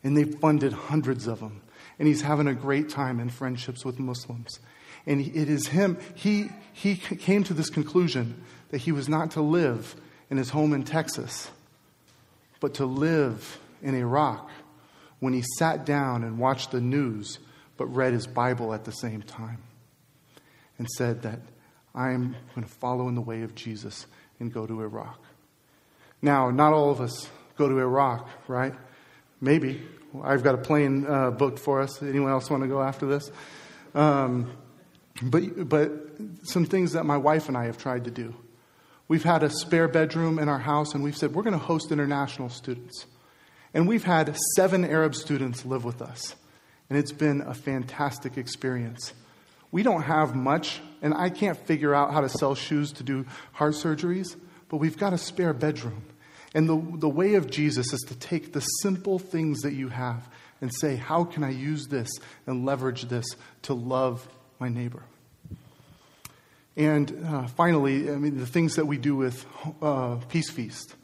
And they've funded hundreds of them and he's having a great time in friendships with Muslims. And it is him, he, he came to this conclusion that he was not to live in his home in Texas, but to live in Iraq when he sat down and watched the news, but read his Bible at the same time. And said that I'm going to follow in the way of Jesus and go to Iraq. Now, not all of us go to Iraq, right? Maybe. I've got a plane uh, booked for us. Anyone else want to go after this? Um, but, but some things that my wife and I have tried to do. We've had a spare bedroom in our house, and we've said we're going to host international students. And we've had seven Arab students live with us, and it's been a fantastic experience. We don't have much, and I can't figure out how to sell shoes to do heart surgeries, but we've got a spare bedroom. And the, the way of Jesus is to take the simple things that you have and say, How can I use this and leverage this to love my neighbor? And uh, finally, I mean, the things that we do with uh, Peace Feast.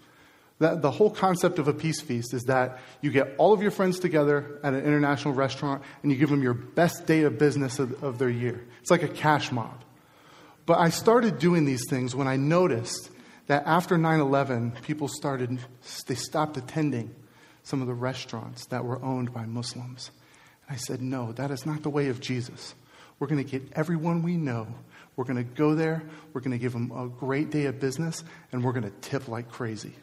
That, the whole concept of a peace feast is that you get all of your friends together at an international restaurant and you give them your best day of business of, of their year. It's like a cash mob. But I started doing these things when I noticed that after 9 11, people started, they stopped attending some of the restaurants that were owned by Muslims. And I said, No, that is not the way of Jesus. We're going to get everyone we know. We're going to go there. We're going to give them a great day of business, and we're going to tip like crazy.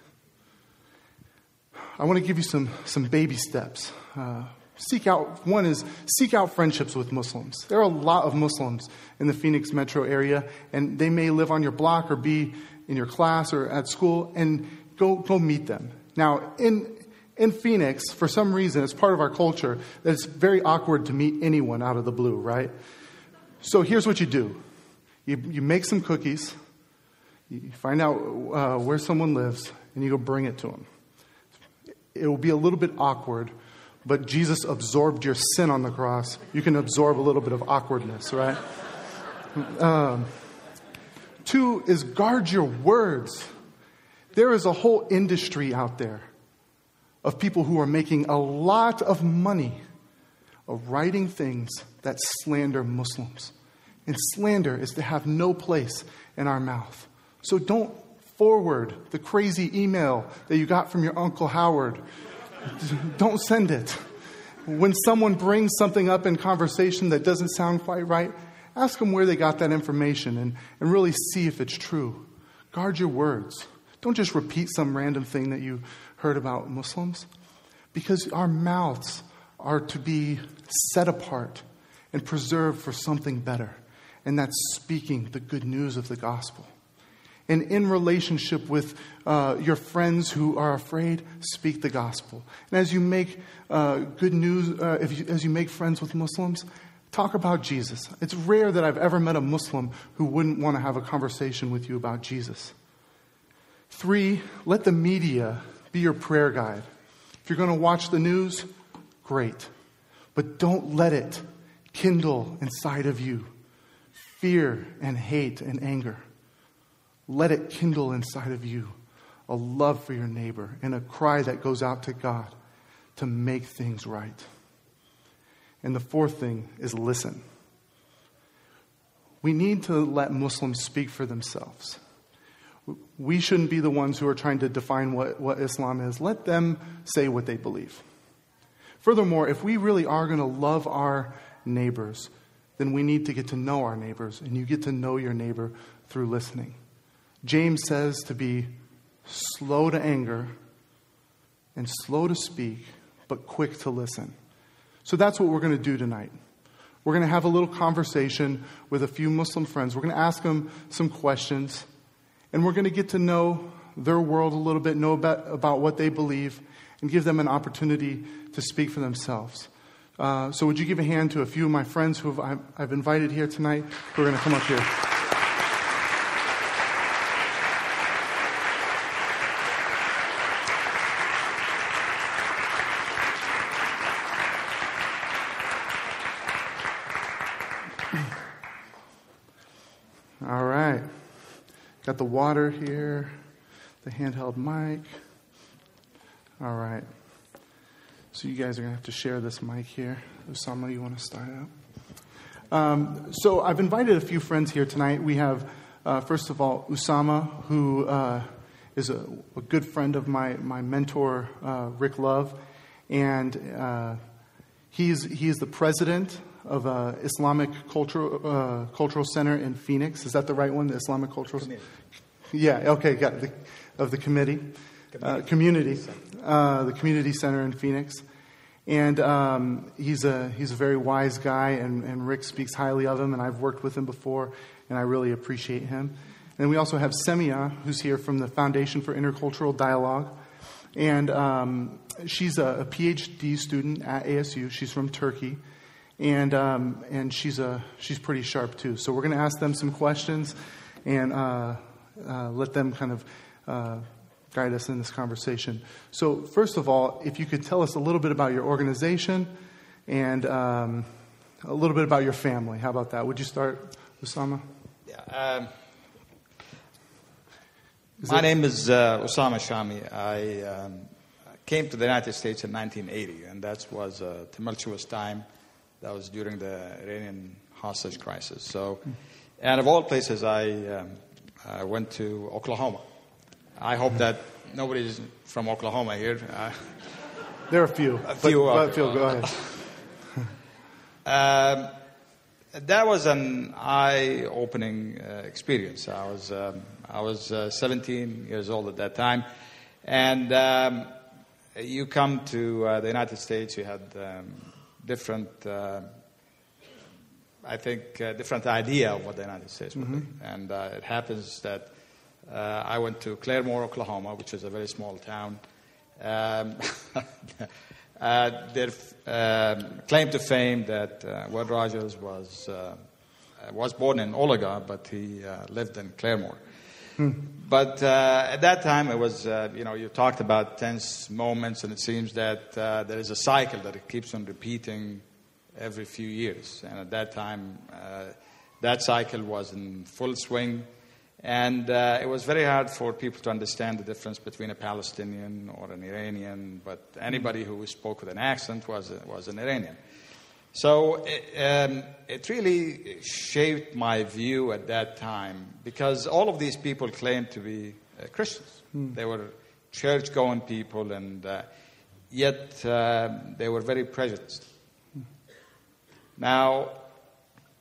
I want to give you some, some baby steps. Uh, seek out, one is seek out friendships with Muslims. There are a lot of Muslims in the Phoenix metro area, and they may live on your block or be in your class or at school, and go, go meet them. Now, in, in Phoenix, for some reason, it's part of our culture that it's very awkward to meet anyone out of the blue, right? So here's what you do you, you make some cookies, you find out uh, where someone lives, and you go bring it to them. It will be a little bit awkward, but Jesus absorbed your sin on the cross. You can absorb a little bit of awkwardness, right? *laughs* Um, two is guard your words. There is a whole industry out there of people who are making a lot of money of writing things that slander Muslims. And slander is to have no place in our mouth. So don't forward the crazy email that you got from your Uncle Howard. *laughs* don't send it. When someone brings something up in conversation that doesn't sound quite right, ask them where they got that information and, and really see if it's true. Guard your words. Don't just repeat some random thing that you heard about Muslims, because our mouths are to be set apart and preserved for something better, and that's speaking the good news of the gospel. And in relationship with uh, your friends who are afraid, speak the gospel. And as you make uh, good news, uh, you, as you make friends with Muslims, talk about Jesus. It's rare that I've ever met a Muslim who wouldn't want to have a conversation with you about Jesus. Three, let the media be your prayer guide. If you're going to watch the news, great. But don't let it kindle inside of you fear and hate and anger. Let it kindle inside of you a love for your neighbor and a cry that goes out to God to make things right. And the fourth thing is listen. We need to let Muslims speak for themselves. We shouldn't be the ones who are trying to define what, what Islam is. Let them say what they believe. Furthermore, if we really are going to love our neighbors, then we need to get to know our neighbors, and you get to know your neighbor through listening. James says to be slow to anger and slow to speak, but quick to listen. So that's what we're going to do tonight. We're going to have a little conversation with a few Muslim friends. We're going to ask them some questions, and we're going to get to know their world a little bit, know about, about what they believe, and give them an opportunity to speak for themselves. Uh, so, would you give a hand to a few of my friends who I've, I've invited here tonight who are going to come up here? All right. Got the water here, the handheld mic. All right. So you guys are going to have to share this mic here. Usama, you want to start out? Um, so I've invited a few friends here tonight. We have, uh, first of all, Usama, who uh, is a, a, good friend of my, my mentor, uh, Rick Love. And uh, he's, he's the president of uh, Islamic Cultural, uh, Cultural Center in Phoenix. Is that the right one, the Islamic Cultural Center? Yeah, okay, got the, of the committee. Uh, community, uh, the community center in Phoenix, and um, he's a he's a very wise guy, and, and Rick speaks highly of him, and I've worked with him before, and I really appreciate him. And we also have Semia, who's here from the Foundation for Intercultural Dialogue, and um, she's a, a, PhD student at ASU. She's from Turkey, and um, and she's a she's pretty sharp too. So we're going to ask them some questions, and uh, uh, let them kind of uh, guide us in this conversation. So, first of all, if you could tell us a little bit about your organization and um, a little bit about your family. How about that? Would you start, Usama? Yeah. Um, my it... name is uh, Usama Shami. I um, came to the United States in 1980, and that was a tumultuous time. That was during the Iranian hostage crisis. So, and of all places, I, um, I went to Oklahoma I hope that nobody's from Oklahoma here. Uh, There are a few. A few. But, but Phil, go ahead. *laughs* Um, that was an eye-opening uh, experience. I was um, I was uh, 17 years old at that time, and um, you come to uh, the United States. You had um, different, uh, I think, uh, different idea of what the United States would be. And uh, it happens that uh, I went to Claremore, Oklahoma, which is a very small town. Um, *laughs* uh, their um, claim to fame that uh, Will Rogers was uh, was born in Oologah, but he uh, lived in Claremore. But uh, at that time, it was, uh, you know, you talked about tense moments, and it seems that uh, there is a cycle that it keeps on repeating every few years. And at that time, uh, that cycle was in full swing. And uh, it was very hard for people to understand the difference between a Palestinian or an Iranian, but anybody who spoke with an accent was, was an Iranian. So it, um, it really shaped my view at that time because all of these people claimed to be uh, Christians. They were church going people, and uh, yet uh, they were very prejudiced. Now,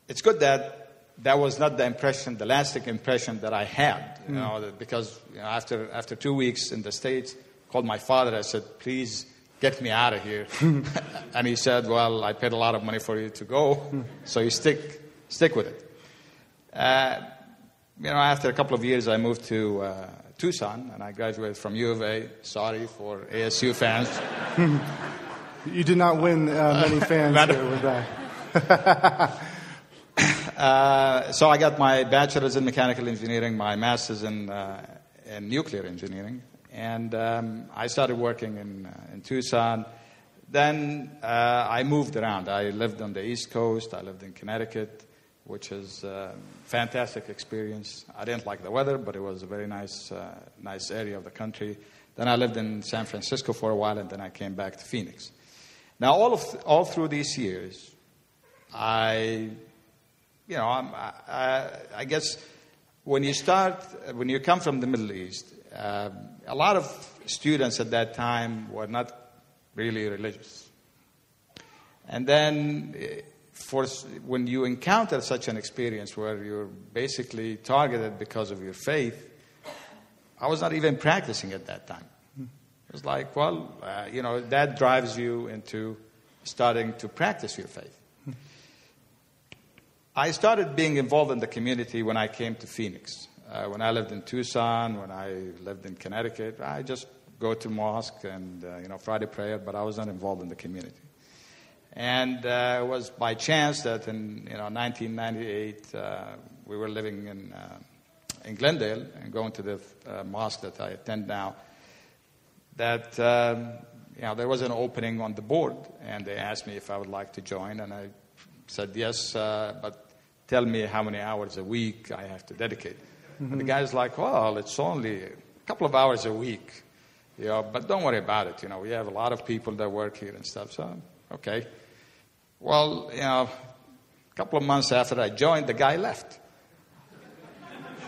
it's good that that was not the impression, the lasting impression that I had, you know, because you know, after, after two weeks in the States, called my father, I said, please get me out of here. *laughs* and he said, well, I paid a lot of money for you to go, so you stick, stick with it. Uh, you know, after a couple of years, I moved to uh, Tucson, and I graduated from U of A. Sorry for ASU fans. *laughs* You did not win uh, many *laughs* fans Not- there with that. Uh, so I got my bachelor's in mechanical engineering, my master's in, uh, in nuclear engineering, and um, I started working in, uh, in Tucson. Then uh, I moved around. I lived on the East Coast. I lived in Connecticut, which is a fantastic experience. I didn't like the weather, but it was a very nice, uh, nice area of the country. Then I lived in San Francisco for a while, and then I came back to Phoenix. Now, all of all through these years, I you know, I, I, I guess when you start, when you come from the Middle East, um, a lot of students at that time were not really religious. And then, eh, for, when you encounter such an experience where you're basically targeted because of your faith, I was not even practicing at that time. It was like, well, uh, you know, that drives you into starting to practice your faith. I started being involved in the community when I came to Phoenix. Uh, when I lived in Tucson, when I lived in Connecticut, I just go to mosque and uh, you know Friday prayer, but I was not involved in the community. And uh, it was by chance that in you know 1998 uh, we were living in uh, in Glendale and going to the uh, mosque that I attend now. That um, you know there was an opening on the board, and they asked me if I would like to join, and I said yes, but tell me how many hours a week I have to dedicate. And the guy's like, well, it's only a couple of hours a week, you know, but don't worry about it. You know, we have a lot of people that work here and stuff. So, okay. Well, you know, a couple of months after I joined, the guy left. *laughs*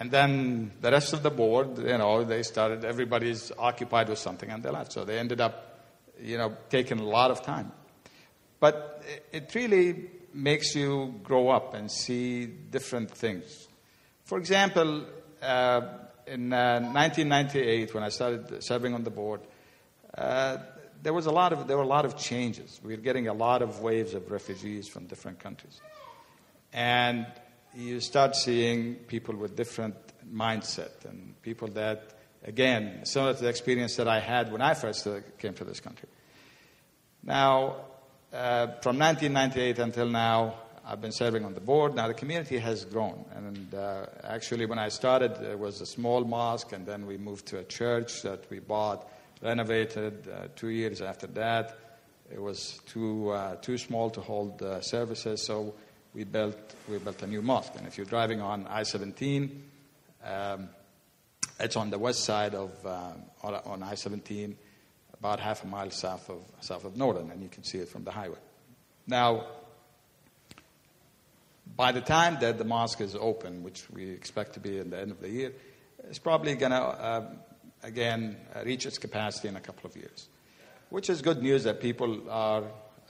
and then the rest of the board, you know, they started, everybody's occupied with something and they left. So they ended up, you know, taking a lot of time. But it really makes you grow up and see different things. For example, uh, in uh, 1998, when I started serving on the board, uh, there was a lot of there were a lot of changes. We were getting a lot of waves of refugees from different countries, and you start seeing people with different mindset and people that, again, similar to the experience that I had when I first uh, came to this country. Now, uh, from 1998 until now, I've been serving on the board. Now, the community has grown. And uh, actually, when I started, there was a small mosque, and then we moved to a church that we bought, renovated. Uh, two years after that, it was too, uh, too small to hold uh, services, so we built, we built a new mosque. And if you're driving on I 17, um, it's on the west side of uh, on, on I 17 about half a mile south of, south of Northern, and you can see it from the highway. Now, by the time that the mosque is open, which we expect to be in the end of the year, it's probably going to, uh, again, uh, reach its capacity in a couple of years. which is good news that people are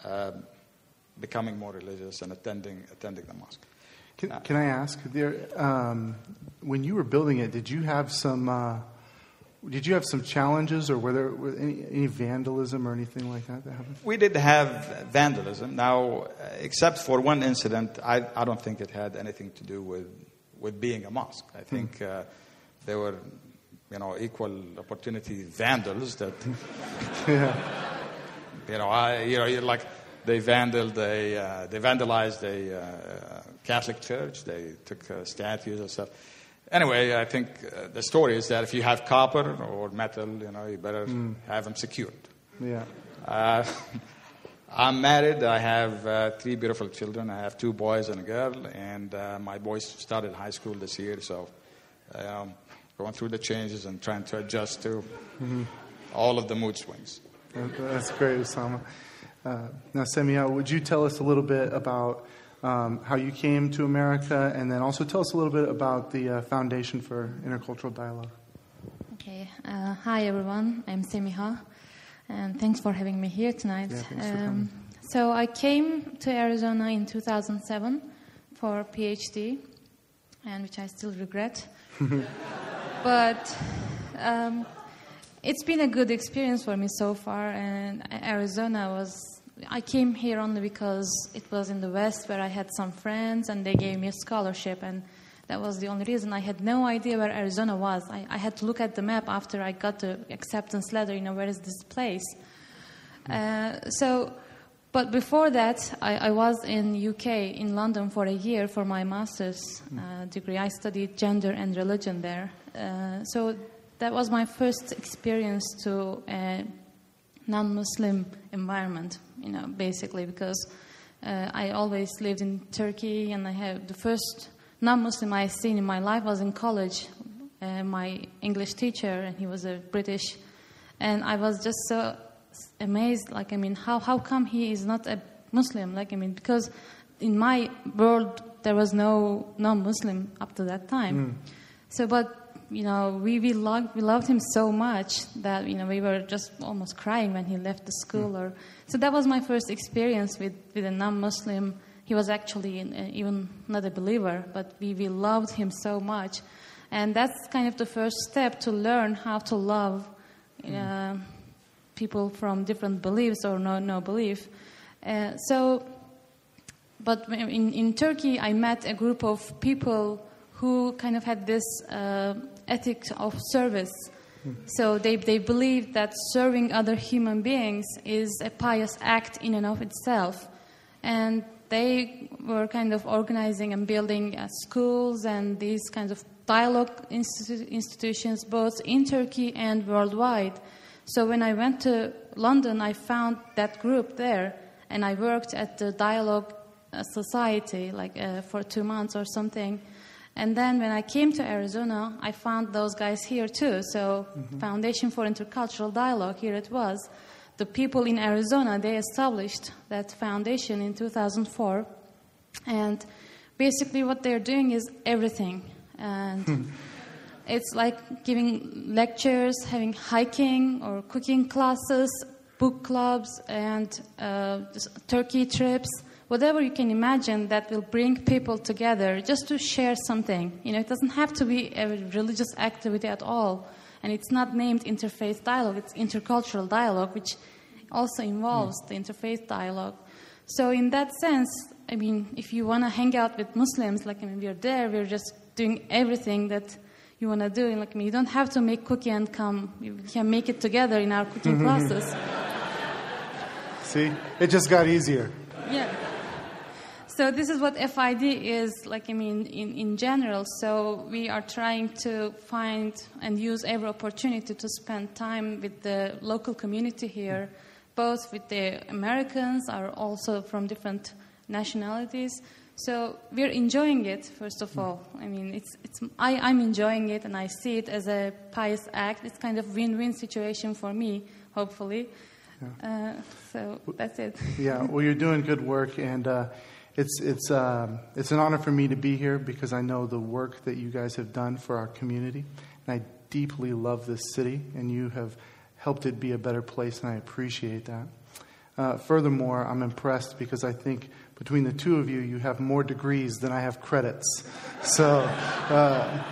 uh, becoming more religious and attending attending the mosque. Can, can I ask, there, um, when you were building it, did you have some uh, did you have some challenges, or were there were any, any vandalism or anything like that that happened? We did have vandalism. Now, except for one incident, I, I don't think it had anything to do with with being a mosque. I think uh, there were, you know, equal opportunity vandals that, *laughs* yeah. you know, I, you know, you're like they vandaled a, uh, they vandalized a uh, Catholic church. They took uh, statues and stuff. Anyway, I think uh, the story is that if you have copper or metal, you know, you better Mm. have them secured. Yeah. Uh, *laughs* I'm married. I have uh, three beautiful children. I have two boys and a girl, and uh, my boys started high school this year, so um, going through the changes and trying to adjust to Mhm. all of the mood swings. That's great, Osama. Uh, now, Semia, would you tell us a little bit about um, how you came to America, and then also tell us a little bit about the uh, Foundation for Intercultural Dialogue? Okay. Uh, hi, everyone. I'm Semiha, and thanks for having me here tonight. Yeah, thanks for coming. so I came to Arizona in 2007 for PhD, and which I still regret. *laughs* but um, it's been a good experience for me so far, and Arizona was. I came here only because it was in the West where I had some friends and they gave me a scholarship, and that was the only reason. I had no idea where Arizona was. I, I had to look at the map after I got the acceptance letter, you know, where is this place? Uh, so, but before that, I, I was in UK, in London, for a year for my master's uh, degree. I studied gender and religion there. Uh, so that was my first experience to a non-Muslim environment, you know, basically because uh, I always lived in Turkey, and I have the first non-Muslim I seen in my life was in college. Uh, my English teacher, and he was a British, and I was just so amazed. Like, I mean, how how come he is not a Muslim? Like, I mean, because in my world there was no non-Muslim up to that time. So, but you know, we we loved we loved him so much that you know we were just almost crying when he left the school. Or so that was my first experience with with a non-Muslim. He was actually in, uh, even not a believer, but we we loved him so much, and that's kind of the first step to learn how to love. Uh, people from different beliefs or no no belief. Uh, so but in, in Turkey, I met a group of people who kind of had this uh, ethic of service. So they, they believed that serving other human beings is a pious act in and of itself. And they were kind of organizing and building uh, schools and these kinds of dialogue institu- institutions both in Turkey and worldwide. So when I went to London, I found that group there, and I worked at the Dialogue uh, Society like uh, for two months or something. And then when I came to Arizona, I found those guys here too. So Foundation for Intercultural Dialogue, here it was. The people in Arizona, they established that foundation in 2004. And basically what they're doing is everything. And it's like giving lectures, having hiking or cooking classes, book clubs, and uh, turkey trips, whatever you can imagine that will bring people together just to share something. You know, it doesn't have to be a religious activity at all. And it's not named interfaith dialogue, it's intercultural dialogue, which also hmm. involves the interfaith dialogue. So, in that sense, I mean, if you want to hang out with Muslims, like I mean, we're there, we're just doing everything that you want to do. Like I mean, you don't have to make cookie and come. You can make it together in our cooking *laughs* classes. See, it just got easier. Yeah. So this is what FID is like. I mean, in, in general. So we are trying to find and use every opportunity to spend time with the local community here, both with the Americans, are also from different nationalities. So we're enjoying it. First of all, I mean, it's it's I, I'm enjoying it, and I see it as a pious act. It's kind of win-win situation for me, hopefully. Uh, so that's it. yeah, well, you're doing good work, and uh, it's it's um, it's an honor for me to be here because I know the work that you guys have done for our community, and I deeply love this city, and you have helped it be a better place, and I appreciate that. Uh, furthermore, I'm impressed because I think between the two of you, you have more degrees than I have credits. So, uh,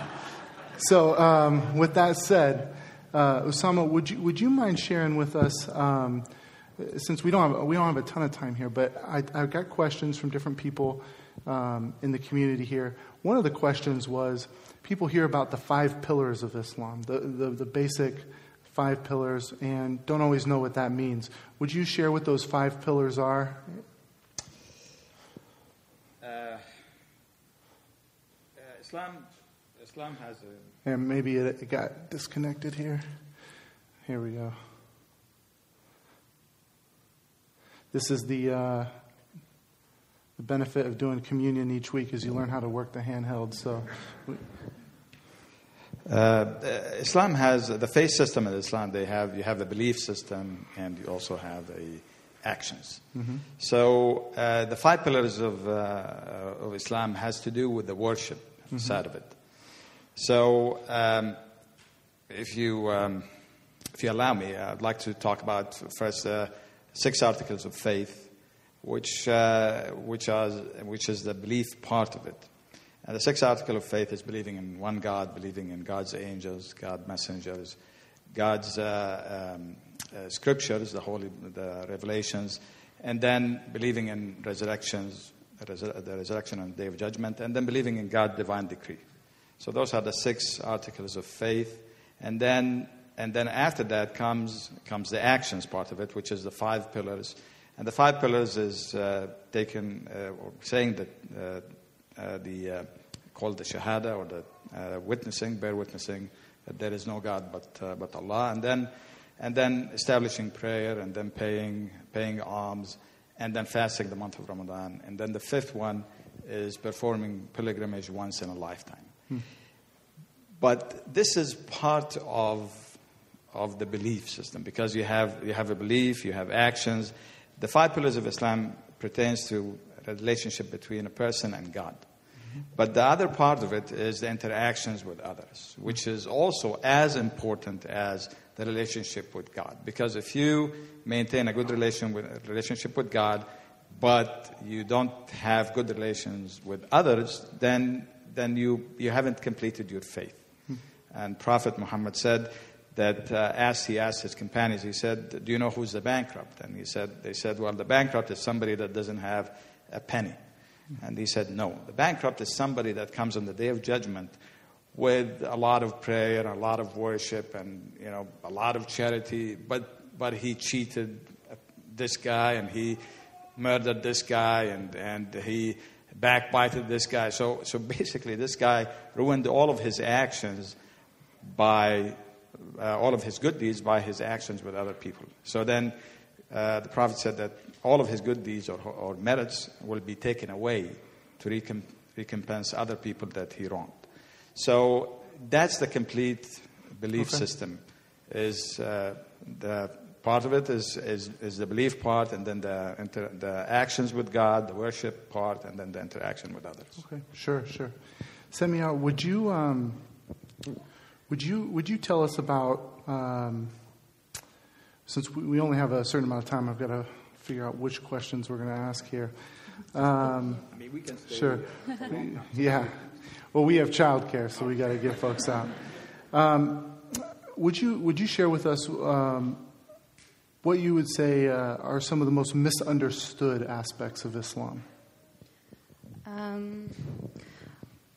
so um, with that said, uh, Osama, would you, would you mind sharing with us? Um, since we don't have we don't have a ton of time here, but I, have got questions from different people um, in the community here. One of the questions was people hear about the five pillars of Islam, the, the, the basic five pillars, and don't always know what that means. Would you share what those five pillars are? Uh, uh, Islam, Islam has a. And maybe it, it got disconnected here. Here we go. This is the, uh, the benefit of doing communion each week is you learn how to work the handheld. So. Uh, Islam has the faith system in Islam. They have you have a belief system and you also have a actions. Mm-hmm. So uh, the five pillars of uh, of Islam has to do with the worship mm-hmm. side of it. So um, if you um, if you allow me, I'd like to talk about first uh, six articles of faith, which uh, which are which is the belief part of it. And the sixth article of faith is believing in one God, believing in God's angels, God's messengers, God's uh, um, uh, scriptures, the holy, the revelations, and then believing in resurrections, the resurrection and the day of judgment, and then believing in God's divine decree. So those are the six articles of faith, and then and then after that comes comes the actions part of it, which is the five pillars. And the five pillars is uh, taken uh, or saying that uh, uh, the uh, called the shahada or the uh, witnessing, bear witnessing that there is no God but but Allah, and then and then establishing prayer, and then paying paying alms, and then fasting the month of Ramadan, and then the fifth one is performing pilgrimage once in a lifetime. Hmm. But this is part of of the belief system because you have you have a belief, you have actions. The five pillars of Islam pertains to a relationship between a person and God. But the other part of it is the interactions with others, which is also as important as the relationship with God. Because if you maintain a good relation with, relationship with God, but you don't have good relations with others, then, then you, you haven't completed your faith. And Prophet Muhammad said that uh, as he asked his companions, he said, Do you know who's the bankrupt? And he said, they said, Well, the bankrupt is somebody that doesn't have a penny. And he said, No. The bankrupt is somebody that comes on the day of judgment with a lot of prayer, and a lot of worship, and you know, a lot of charity, but but he cheated this guy and he murdered this guy and, and he backbited this guy. So so basically this guy ruined all of his actions by uh, all of his good deeds by his actions with other people. So then uh, the Prophet said that all of his good deeds or, or merits will be taken away to recomp- recompense other people that he wronged. So that's the complete belief Okay. system. Is uh, the part of it is, is, is the belief part, and then the, inter- the actions with God, the worship part, and then the interaction with others. Okay, sure, sure. Semia, would you um, would you would you tell us about um, since we, we only have a certain amount of time, I've got to figure out which questions we're going to ask here. Um, I mean, we can stay sure. yeah. Well, we have childcare, so we got to get folks out. Um, would you would you share with us um, what you would say uh, are some of the most misunderstood aspects of Islam? Um,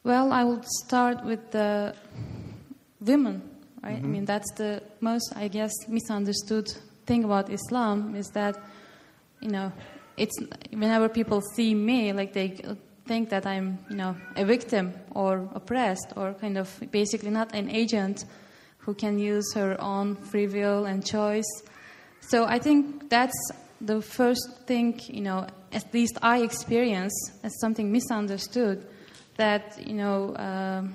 well, I will start with the women, right? I Mhm. mean, that's the most, I guess, misunderstood thing about Islam is that, you know, it's whenever people see me, like they think that I'm, you know, a victim or oppressed or kind of basically not an agent who can use her own free will and choice. So I think that's the first thing, you know, at least I experience as something misunderstood that, you know, um,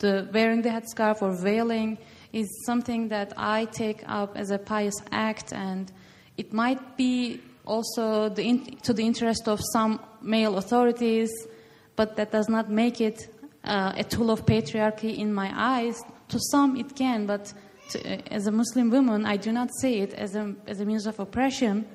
the wearing the headscarf or veiling is something that I take up as a pious act, and it might be also the in, to the interest of some male authorities, but that does not make it uh, a tool of patriarchy in my eyes. To some, it can, but to, as a Muslim woman, I do not see it as a, as a means of oppression.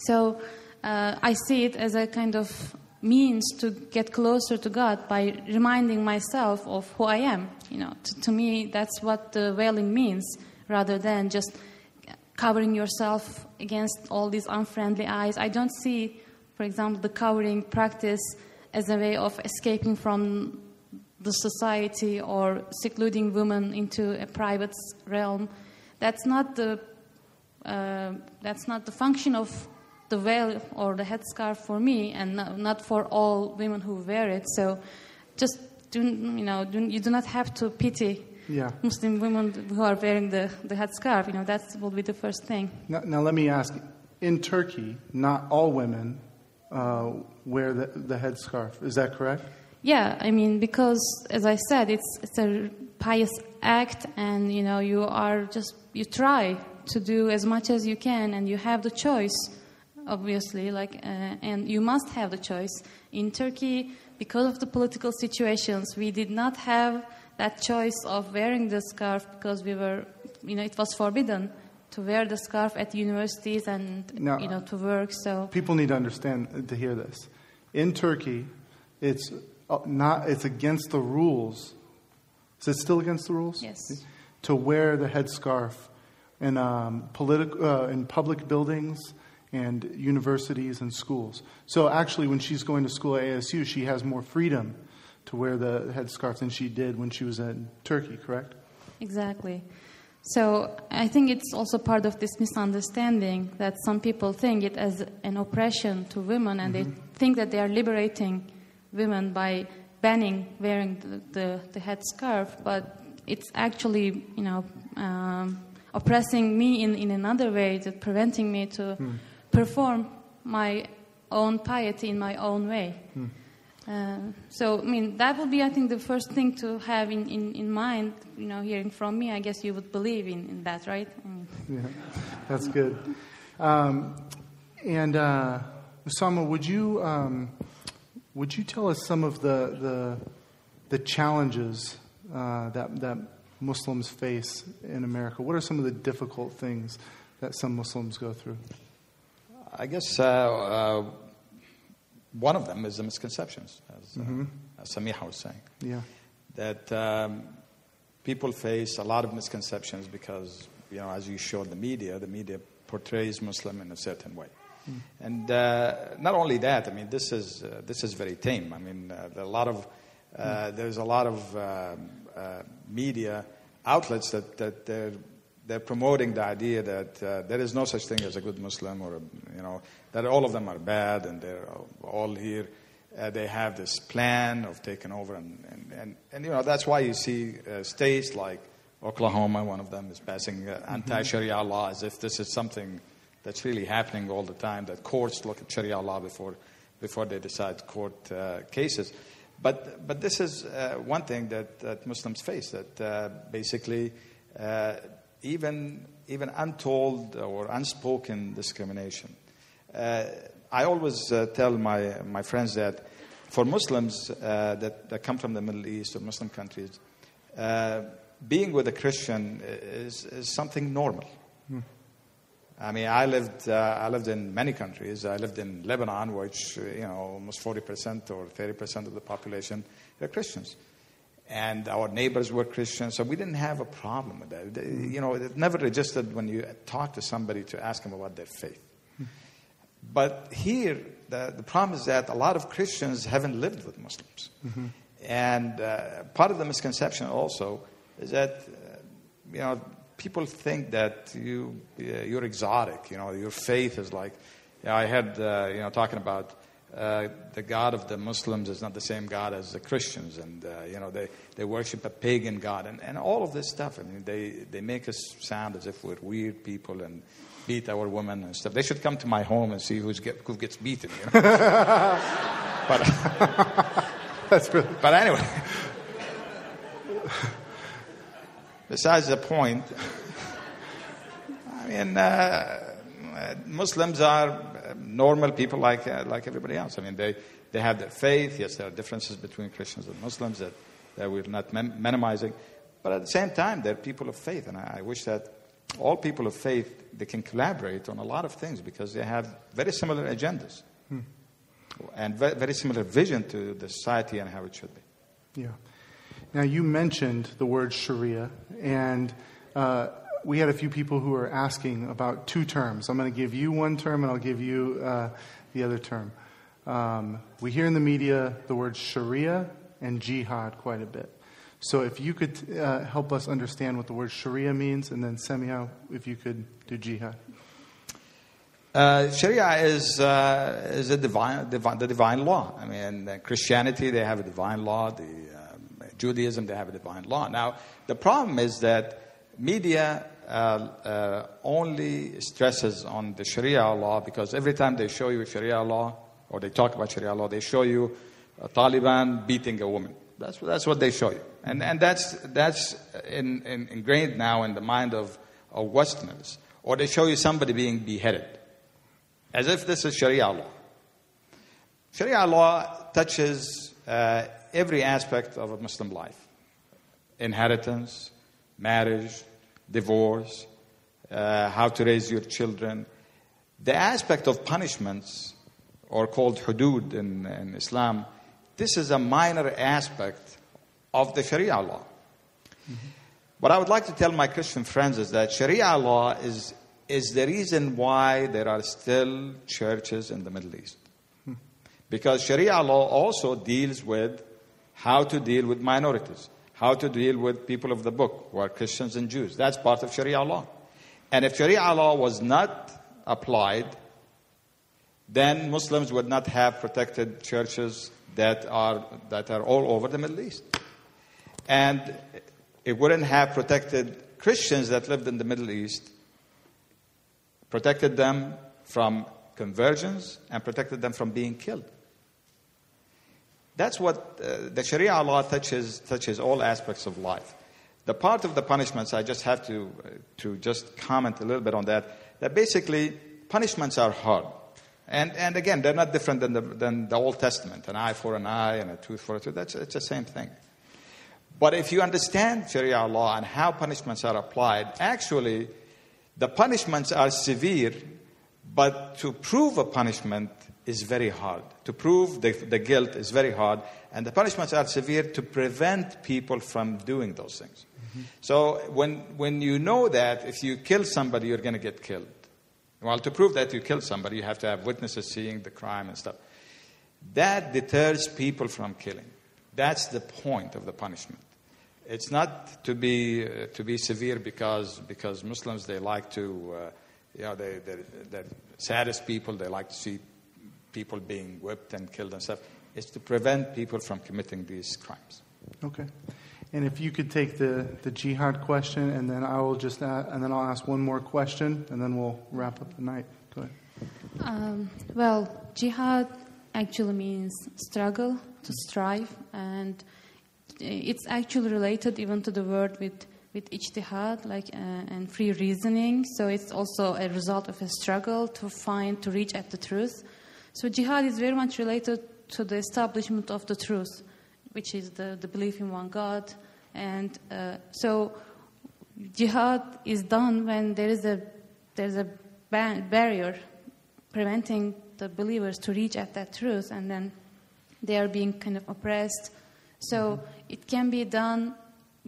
So uh, I see it as a kind of means to get closer to God by reminding myself of who I am. You know, to, to me, that's what the veiling means, rather than just covering yourself against all these unfriendly eyes. I don't see, for example, the covering practice as a way of escaping from the society or secluding women into a private realm. That's not the uh, that's not the function of the veil or the headscarf for me, and not, for all women who wear it. So, just do you know? Do, you do not have to pity Yeah. Muslim women who are wearing the the headscarf. You know, that will be the first thing. Now, now let me ask in Turkey, not all women uh, wear the, the headscarf. Is that correct? Yeah, I mean, because as I said, it's it's a pious act, and you know, you are just you try to do as much as you can, and you have the choice, obviously, like, uh, and you must have the choice. In Turkey, because of the political situations, we did not have that choice of wearing the scarf because we were, you know, it was forbidden to wear the scarf at universities and No. you know to work. So People need to understand uh, to hear this. In Turkey, it's uh, not. It's against the rules. Is it still against the rules? Yes. To wear the headscarf in um, politi- uh, in public buildings and universities and schools. So actually, when she's going to school at ASU, she has more freedom to wear the headscarf than she did when she was in Turkey. Correct? Exactly. So I think it's also part of this misunderstanding that some people think it as an oppression to women, and they think that they are liberating women by banning wearing the, the, the headscarf, but it's actually, you know, um, oppressing me in, in another way, that preventing me to Hmm. Perform my own piety in my own way. Hmm. Uh, so, I mean, that would be, I think, the first thing to have in, in, in mind. You know, hearing from me, I guess you would believe in, in that, right? I mean, *laughs* Yeah, that's good. Um, and uh, Osama, would you um, would you tell us some of the the, the challenges uh, that that Muslims face in America? What are some of the difficult things that some Muslims go through? I guess uh, uh, one of them is the misconceptions, as, uh, Mhm. as Samiha was saying. Yeah. That um, people face a lot of misconceptions because, you know, as you showed the media, the media portrays Muslim in a certain way. Mm. And uh, not only that, I mean, this is uh, this is very tame. I mean, uh, there a lot of uh, there's a lot of um, uh, media outlets that that they're they're promoting the idea that uh, there is no such thing as a good Muslim, or a, you know that all of them are bad and they're all here. Uh, they have this plan of taking over, and and, and, and you know that's why you see uh, states like Oklahoma, one of them is passing uh, anti-Sharia law as if this is something that's really happening all the time. That courts look at Sharia law before before they decide court uh, cases. But but this is uh, one thing that, that Muslims face. That uh, basically uh, even even untold or unspoken discrimination. Uh, I always uh, tell my my friends that for Muslims uh, that, that come from the Middle East or Muslim countries, uh, being with a Christian is, is something normal. Hmm. I mean, I lived, uh, I lived in many countries. I lived in Lebanon, which, you know, almost 40% or 30% of the population are Christians. And our neighbors were Christians, so we didn't have a problem with that. They- You know, it never registered when you talk to somebody to ask them about their faith. But here, the, the problem is that a lot of Christians haven't lived with Muslims. And uh, part of the misconception also is that, uh, you know, people think that you, uh, you're exotic. You know, your faith is like, yeah, I had, uh, you know, talking about uh, the God of the Muslims is not the same God as the Christians. And, uh, you know, they, they worship a pagan God. And, and all of this stuff. I mean, they, they make us sound as if we're weird people and beat our women and stuff. They should come to my home and see who's get, who gets beaten. You know? *laughs* but, *laughs* That's really but anyway, besides the point, *laughs* I mean, uh, uh, Muslims are normal people like uh, like everybody else. I mean, they they have their faith. Yes, there are differences between Christians and Muslims that that we're not min- minimizing, But at the same time, they're people of faith, and I, I wish that all people of faith they can collaborate on a lot of things because they have very similar agendas Hmm. and ve- very similar vision to the society and how it should be. Yeah. Now, you mentioned the word Sharia, and uh, we had a few people who were asking about two terms. I'm going to give you one term, and I'll give you uh, the other term. Um, we hear in the media the word Sharia and jihad quite a bit. So, if you could uh, help us understand what the word Sharia means, and then Semia, if you could do jihad. Uh, Sharia is uh, is a divine, divine, the divine law. I mean, uh, Christianity they have a divine law. The um, Judaism they have a divine law. Now, the problem is that media only stresses on the Sharia law because every time they show you Sharia law or they talk about Sharia law, they show you uh, Taliban beating a woman. That's that's what they show you, and and that's that's in, in, ingrained now in the mind of, of Westerners. Or they show you somebody being beheaded as if this is Sharia law. Sharia law touches uh, every aspect of a Muslim life inheritance, marriage, divorce, uh, how to raise your children. The aspect of punishments, or called hudud in, in Islam, this is a minor aspect of the Sharia law. What I would like to tell my Christian friends is that Sharia law is, is the reason why there are still churches in the Middle East. Because Sharia law also deals with how to deal with minorities, how to deal with people of the book, who are Christians and Jews. That's part of Sharia law. And if Sharia law was not applied, then Muslims would not have protected churches that are, that are all over the Middle East. And it wouldn't have protected Christians that lived in the Middle East, protected them from conversions, and protected them from being killed. That's what uh, the Sharia law touches, touches all aspects of life. The part of the punishments, I just have to, uh, to just comment a little bit on that, that basically punishments are hard. And, and again, they're not different than the, than the Old Testament an eye for an eye and a tooth for a tooth. That's it's the same thing. But if you understand Sharia law and how punishments are applied, actually, the punishments are severe, but to prove a punishment is very hard. To prove the, the guilt is very hard, and the punishments are severe to prevent people from doing those things. So when, when you know that if you kill somebody, you're going to get killed. Well, to prove that you killed somebody, you have to have witnesses seeing the crime and stuff. That deters people from killing. That's the point of the punishment. It's not to be uh, to be severe because because Muslims they like to uh, you know they they're, they're saddest people. They like to see people being whipped and killed and stuff. It's to prevent people from committing these crimes. Okay. And if you could take the, the jihad question, and then I will just add, and then I'll ask one more question, and then we'll wrap up the night. Go ahead. Um, well, jihad actually means struggle, to strive, and it's actually related even to the word with with ijtihad, like uh, and free reasoning. So it's also a result of a struggle to find to reach at the truth. So jihad is very much related to the establishment of the truth, which is the, the belief in one God, and uh, so jihad is done when there is a there's a ban- barrier preventing the believers to reach at that truth, and then they are being kind of oppressed. So it can be done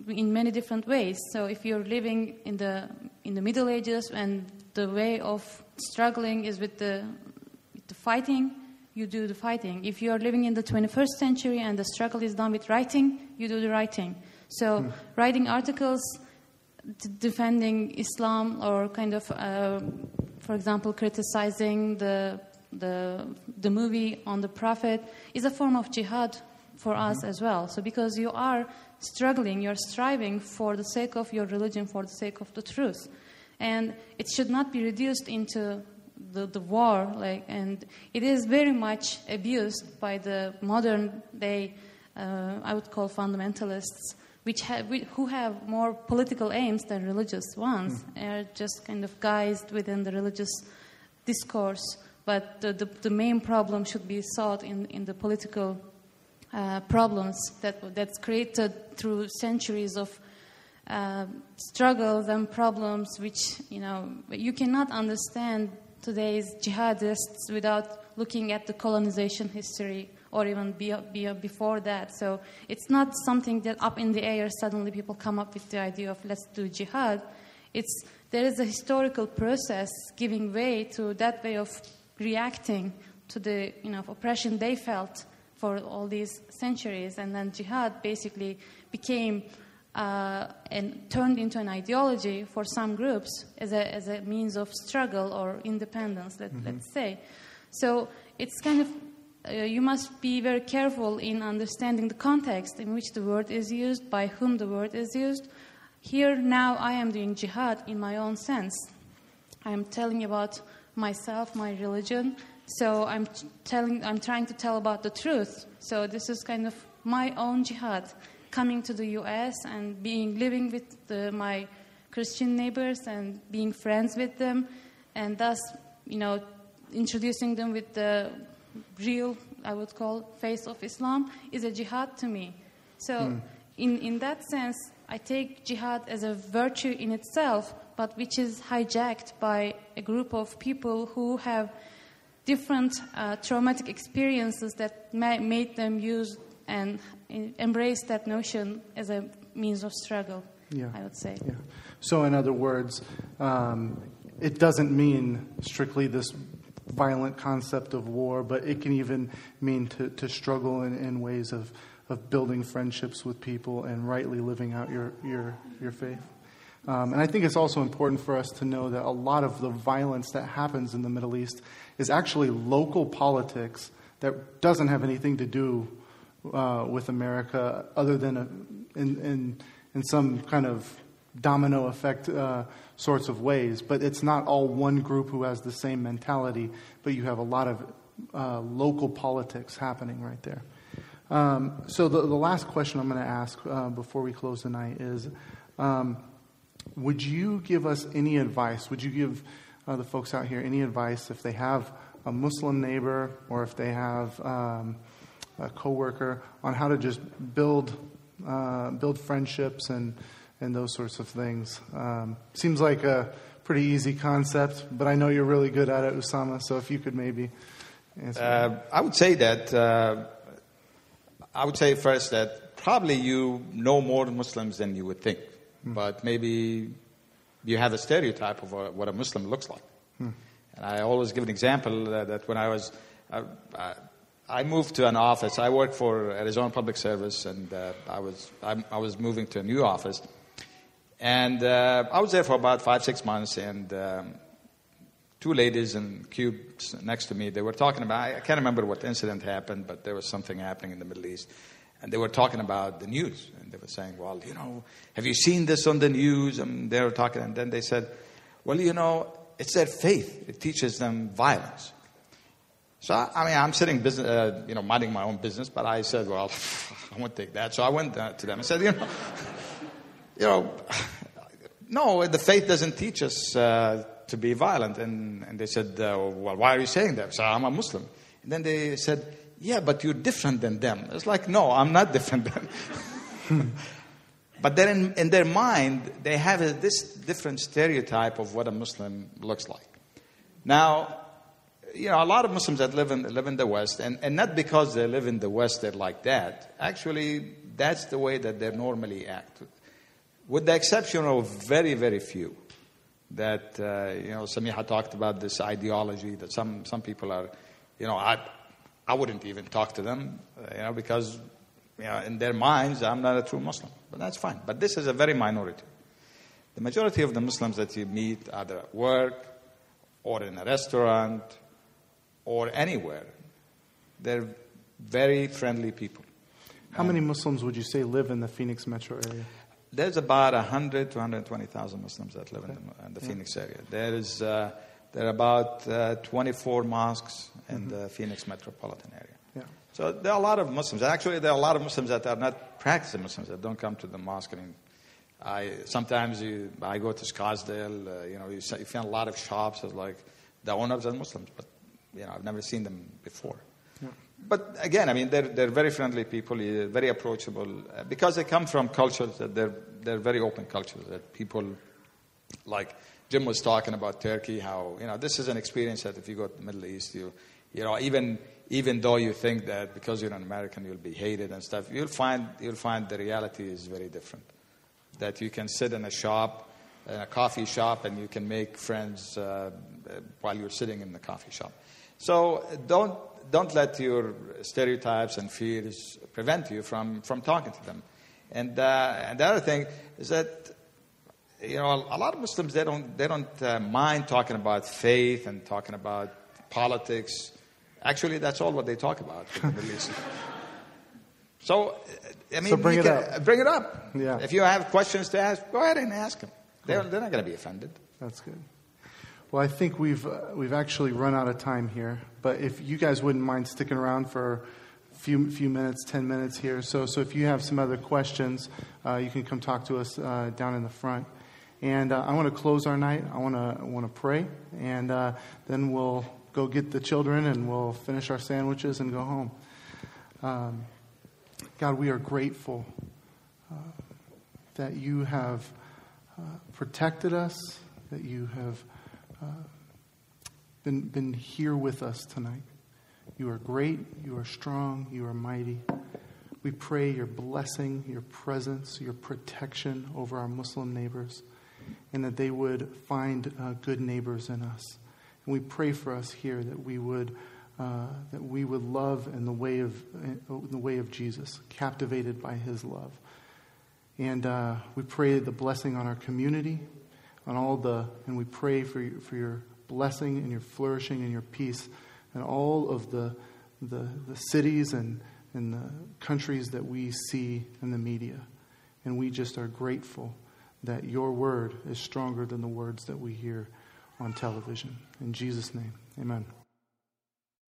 in many different ways. So if you're living in the in the Middle Ages and the way of struggling is with the the fighting, you do the fighting. If you are living in the 21st century and the struggle is done with writing, you do the writing. So writing articles d- defending Islam or kind of, uh, for example, criticizing the the the movie on the Prophet is a form of jihad for us as well. So because you are struggling, you're striving for the sake of your religion, for the sake of the truth, and it should not be reduced into the, the war. Like, and it is very much abused by the modern day. Uh, I would call fundamentalists, which have, who have more political aims than religious ones, are just kind of guised within the religious discourse. But the, the, the main problem should be sought in, in the political uh, problems that, that's created through centuries of uh, struggles and problems which, you know, you cannot understand today's jihadists without looking at the colonization history or even be, be, before that. So it's not something that up in the air suddenly people come up with the idea of let's do jihad. It's, there is a historical process giving way to that way of reacting to the you know, oppression they felt for all these centuries. And then jihad basically became uh, and turned into an ideology for some groups as a, as a means of struggle or independence, let, Mhm. let's say. So it's kind of, uh, you must be very careful in understanding the context in which the word is used, by whom the word is used. Here now I am doing jihad in my own sense. I am telling about myself, my religion. So I'm telling, I'm trying to tell about the truth. So this is kind of my own jihad, coming to the U.S. and being living with the, my Christian neighbors and being friends with them, and thus, you know, introducing them with the real, I would call, face of Islam is a jihad to me. So, Hmm. in, in that sense, I take jihad as a virtue in itself, but which is hijacked by a group of people who have different uh, traumatic experiences that ma- made them use and embrace that notion as a means of struggle, Yeah. I would say. Yeah. So, in other words, um, it doesn't mean strictly this violent concept of war, but it can even mean to, to struggle in, in ways of, of building friendships with people and rightly living out your, your, your faith. Um, and I think it's also important for us to know that a lot of the violence that happens in the Middle East is actually local politics that doesn't have anything to do uh, with America other than a, in, in, in some kind of domino effect uh, sorts of ways. But it's not all one group who has the same mentality, but you have a lot of uh, local politics happening right there. Um, so, the, the last question I'm going to ask uh, before we close tonight is um, Would you give us any advice? Would you give uh, the folks out here any advice if they have a Muslim neighbor or if they have um, a coworker on how to just build uh, build friendships and and those sorts of things? Um, seems like a pretty easy concept, but I know you're really good at it, Usama. So if you could maybe answer. Uh, I would say that uh, I would say first that probably you know more Muslims than you would think, but maybe you have a stereotype of what a Muslim looks like. Hmm. And I always give an example uh, that when I was, uh, uh, I moved to an office. I worked for Arizona Public Service, and uh, I was I, I was moving to a new office, and uh, I was there for about five six months, and. Um, two ladies in cubes next to me. They were talking about, I can't remember what incident happened, but there was something happening in the Middle East. And they were talking about the news. And they were saying, well, you know, have you seen this on the news? And they were talking. And then they said, well, you know, it's their faith. It teaches them violence. So, I, mean, I'm sitting, business, uh, you know, minding my own business, but I said, well, *laughs* I won't take that. So I went uh, to them and said, you know, *laughs* you know, *sighs* no, the faith doesn't teach us uh, to be violent. And, and they said, uh, well, why are you saying that? So I'm a Muslim. And then they said, yeah, but you're different than them. It's like, no, I'm not *laughs* different than But then in, in, their mind, they have a, this different stereotype of what a Muslim looks like. Now, you know, a lot of Muslims that live in, live in the West, and, and not because they live in the West, they're like that. Actually, that's the way that they normally act. With the exception of very, very few. That, uh, you know, Samiha talked about this ideology that some, some people are, you know, I, I wouldn't even talk to them, uh, you know, because you know, in their minds, I'm not a true Muslim. But that's fine. But this is a very minority. The majority of the Muslims that you meet, either at work or in a restaurant or anywhere, they're very friendly people. How many Muslims would you say live in the Phoenix metro area? There's about 100 to 120,000 Muslims that live in the, in the Yeah. Phoenix area. There is uh, there are about uh, 24 mosques in the Phoenix metropolitan area. Yeah. So there are a lot of Muslims. Actually, there are a lot of Muslims that are not practicing Muslims that don't come to the mosque. I mean, I sometimes you, I go to Scottsdale. Uh, you know, you, you find a lot of shops. Like the owners are Muslims, but you know, I've never seen them before. Yeah. but again, I mean, they're, they're very friendly people, they're very approachable, uh, because they come from cultures that they're, they're very open cultures, that people like Jim was talking about Turkey, how, you know, this is an experience that if you go to the Middle East, you, you know, even, even though you think that because you're an American you'll be hated and stuff, you'll find, you'll find the reality is very different. That you can sit in a shop, in a coffee shop, and you can make friends uh, while you're sitting in the coffee shop. So don't, don't let your stereotypes and fears prevent you from, from talking to them. And, uh, and the other thing is that you know, a lot of Muslims they don't they don't uh, mind talking about faith and talking about politics. Actually, that's all what they talk about in the Middle East. *laughs* So, I mean, So bring it can- up. Bring it up. Yeah. If you have questions to ask, go ahead and ask them. They're, they're not going to be offended. That's good. Well, I think we've uh, we've actually run out of time here, but if you guys wouldn't mind sticking around for a few few minutes, ten minutes here, so so if you have some other questions, uh, you can come talk to us uh, down in the front. And uh, I want to close our night. I want to want to pray, and uh, then we'll go get the children and we'll finish our sandwiches and go home. Um, God, we are grateful uh, that you have protected us, that you have uh, been, been here with us tonight. You are great, you are strong, you are mighty. We pray your blessing, your presence, your protection over our Muslim neighbors, and that they would find uh, good neighbors in us. And we pray for us here that we would. Uh, that we would love in the way of in the way of Jesus, captivated by His love, and uh, we pray the blessing on our community, on all the, and we pray for your, for your blessing and your flourishing and your peace, and all of the the, the cities and, and the countries that we see in the media, and we just are grateful that your word is stronger than the words that we hear on television. In Jesus' name, Amen.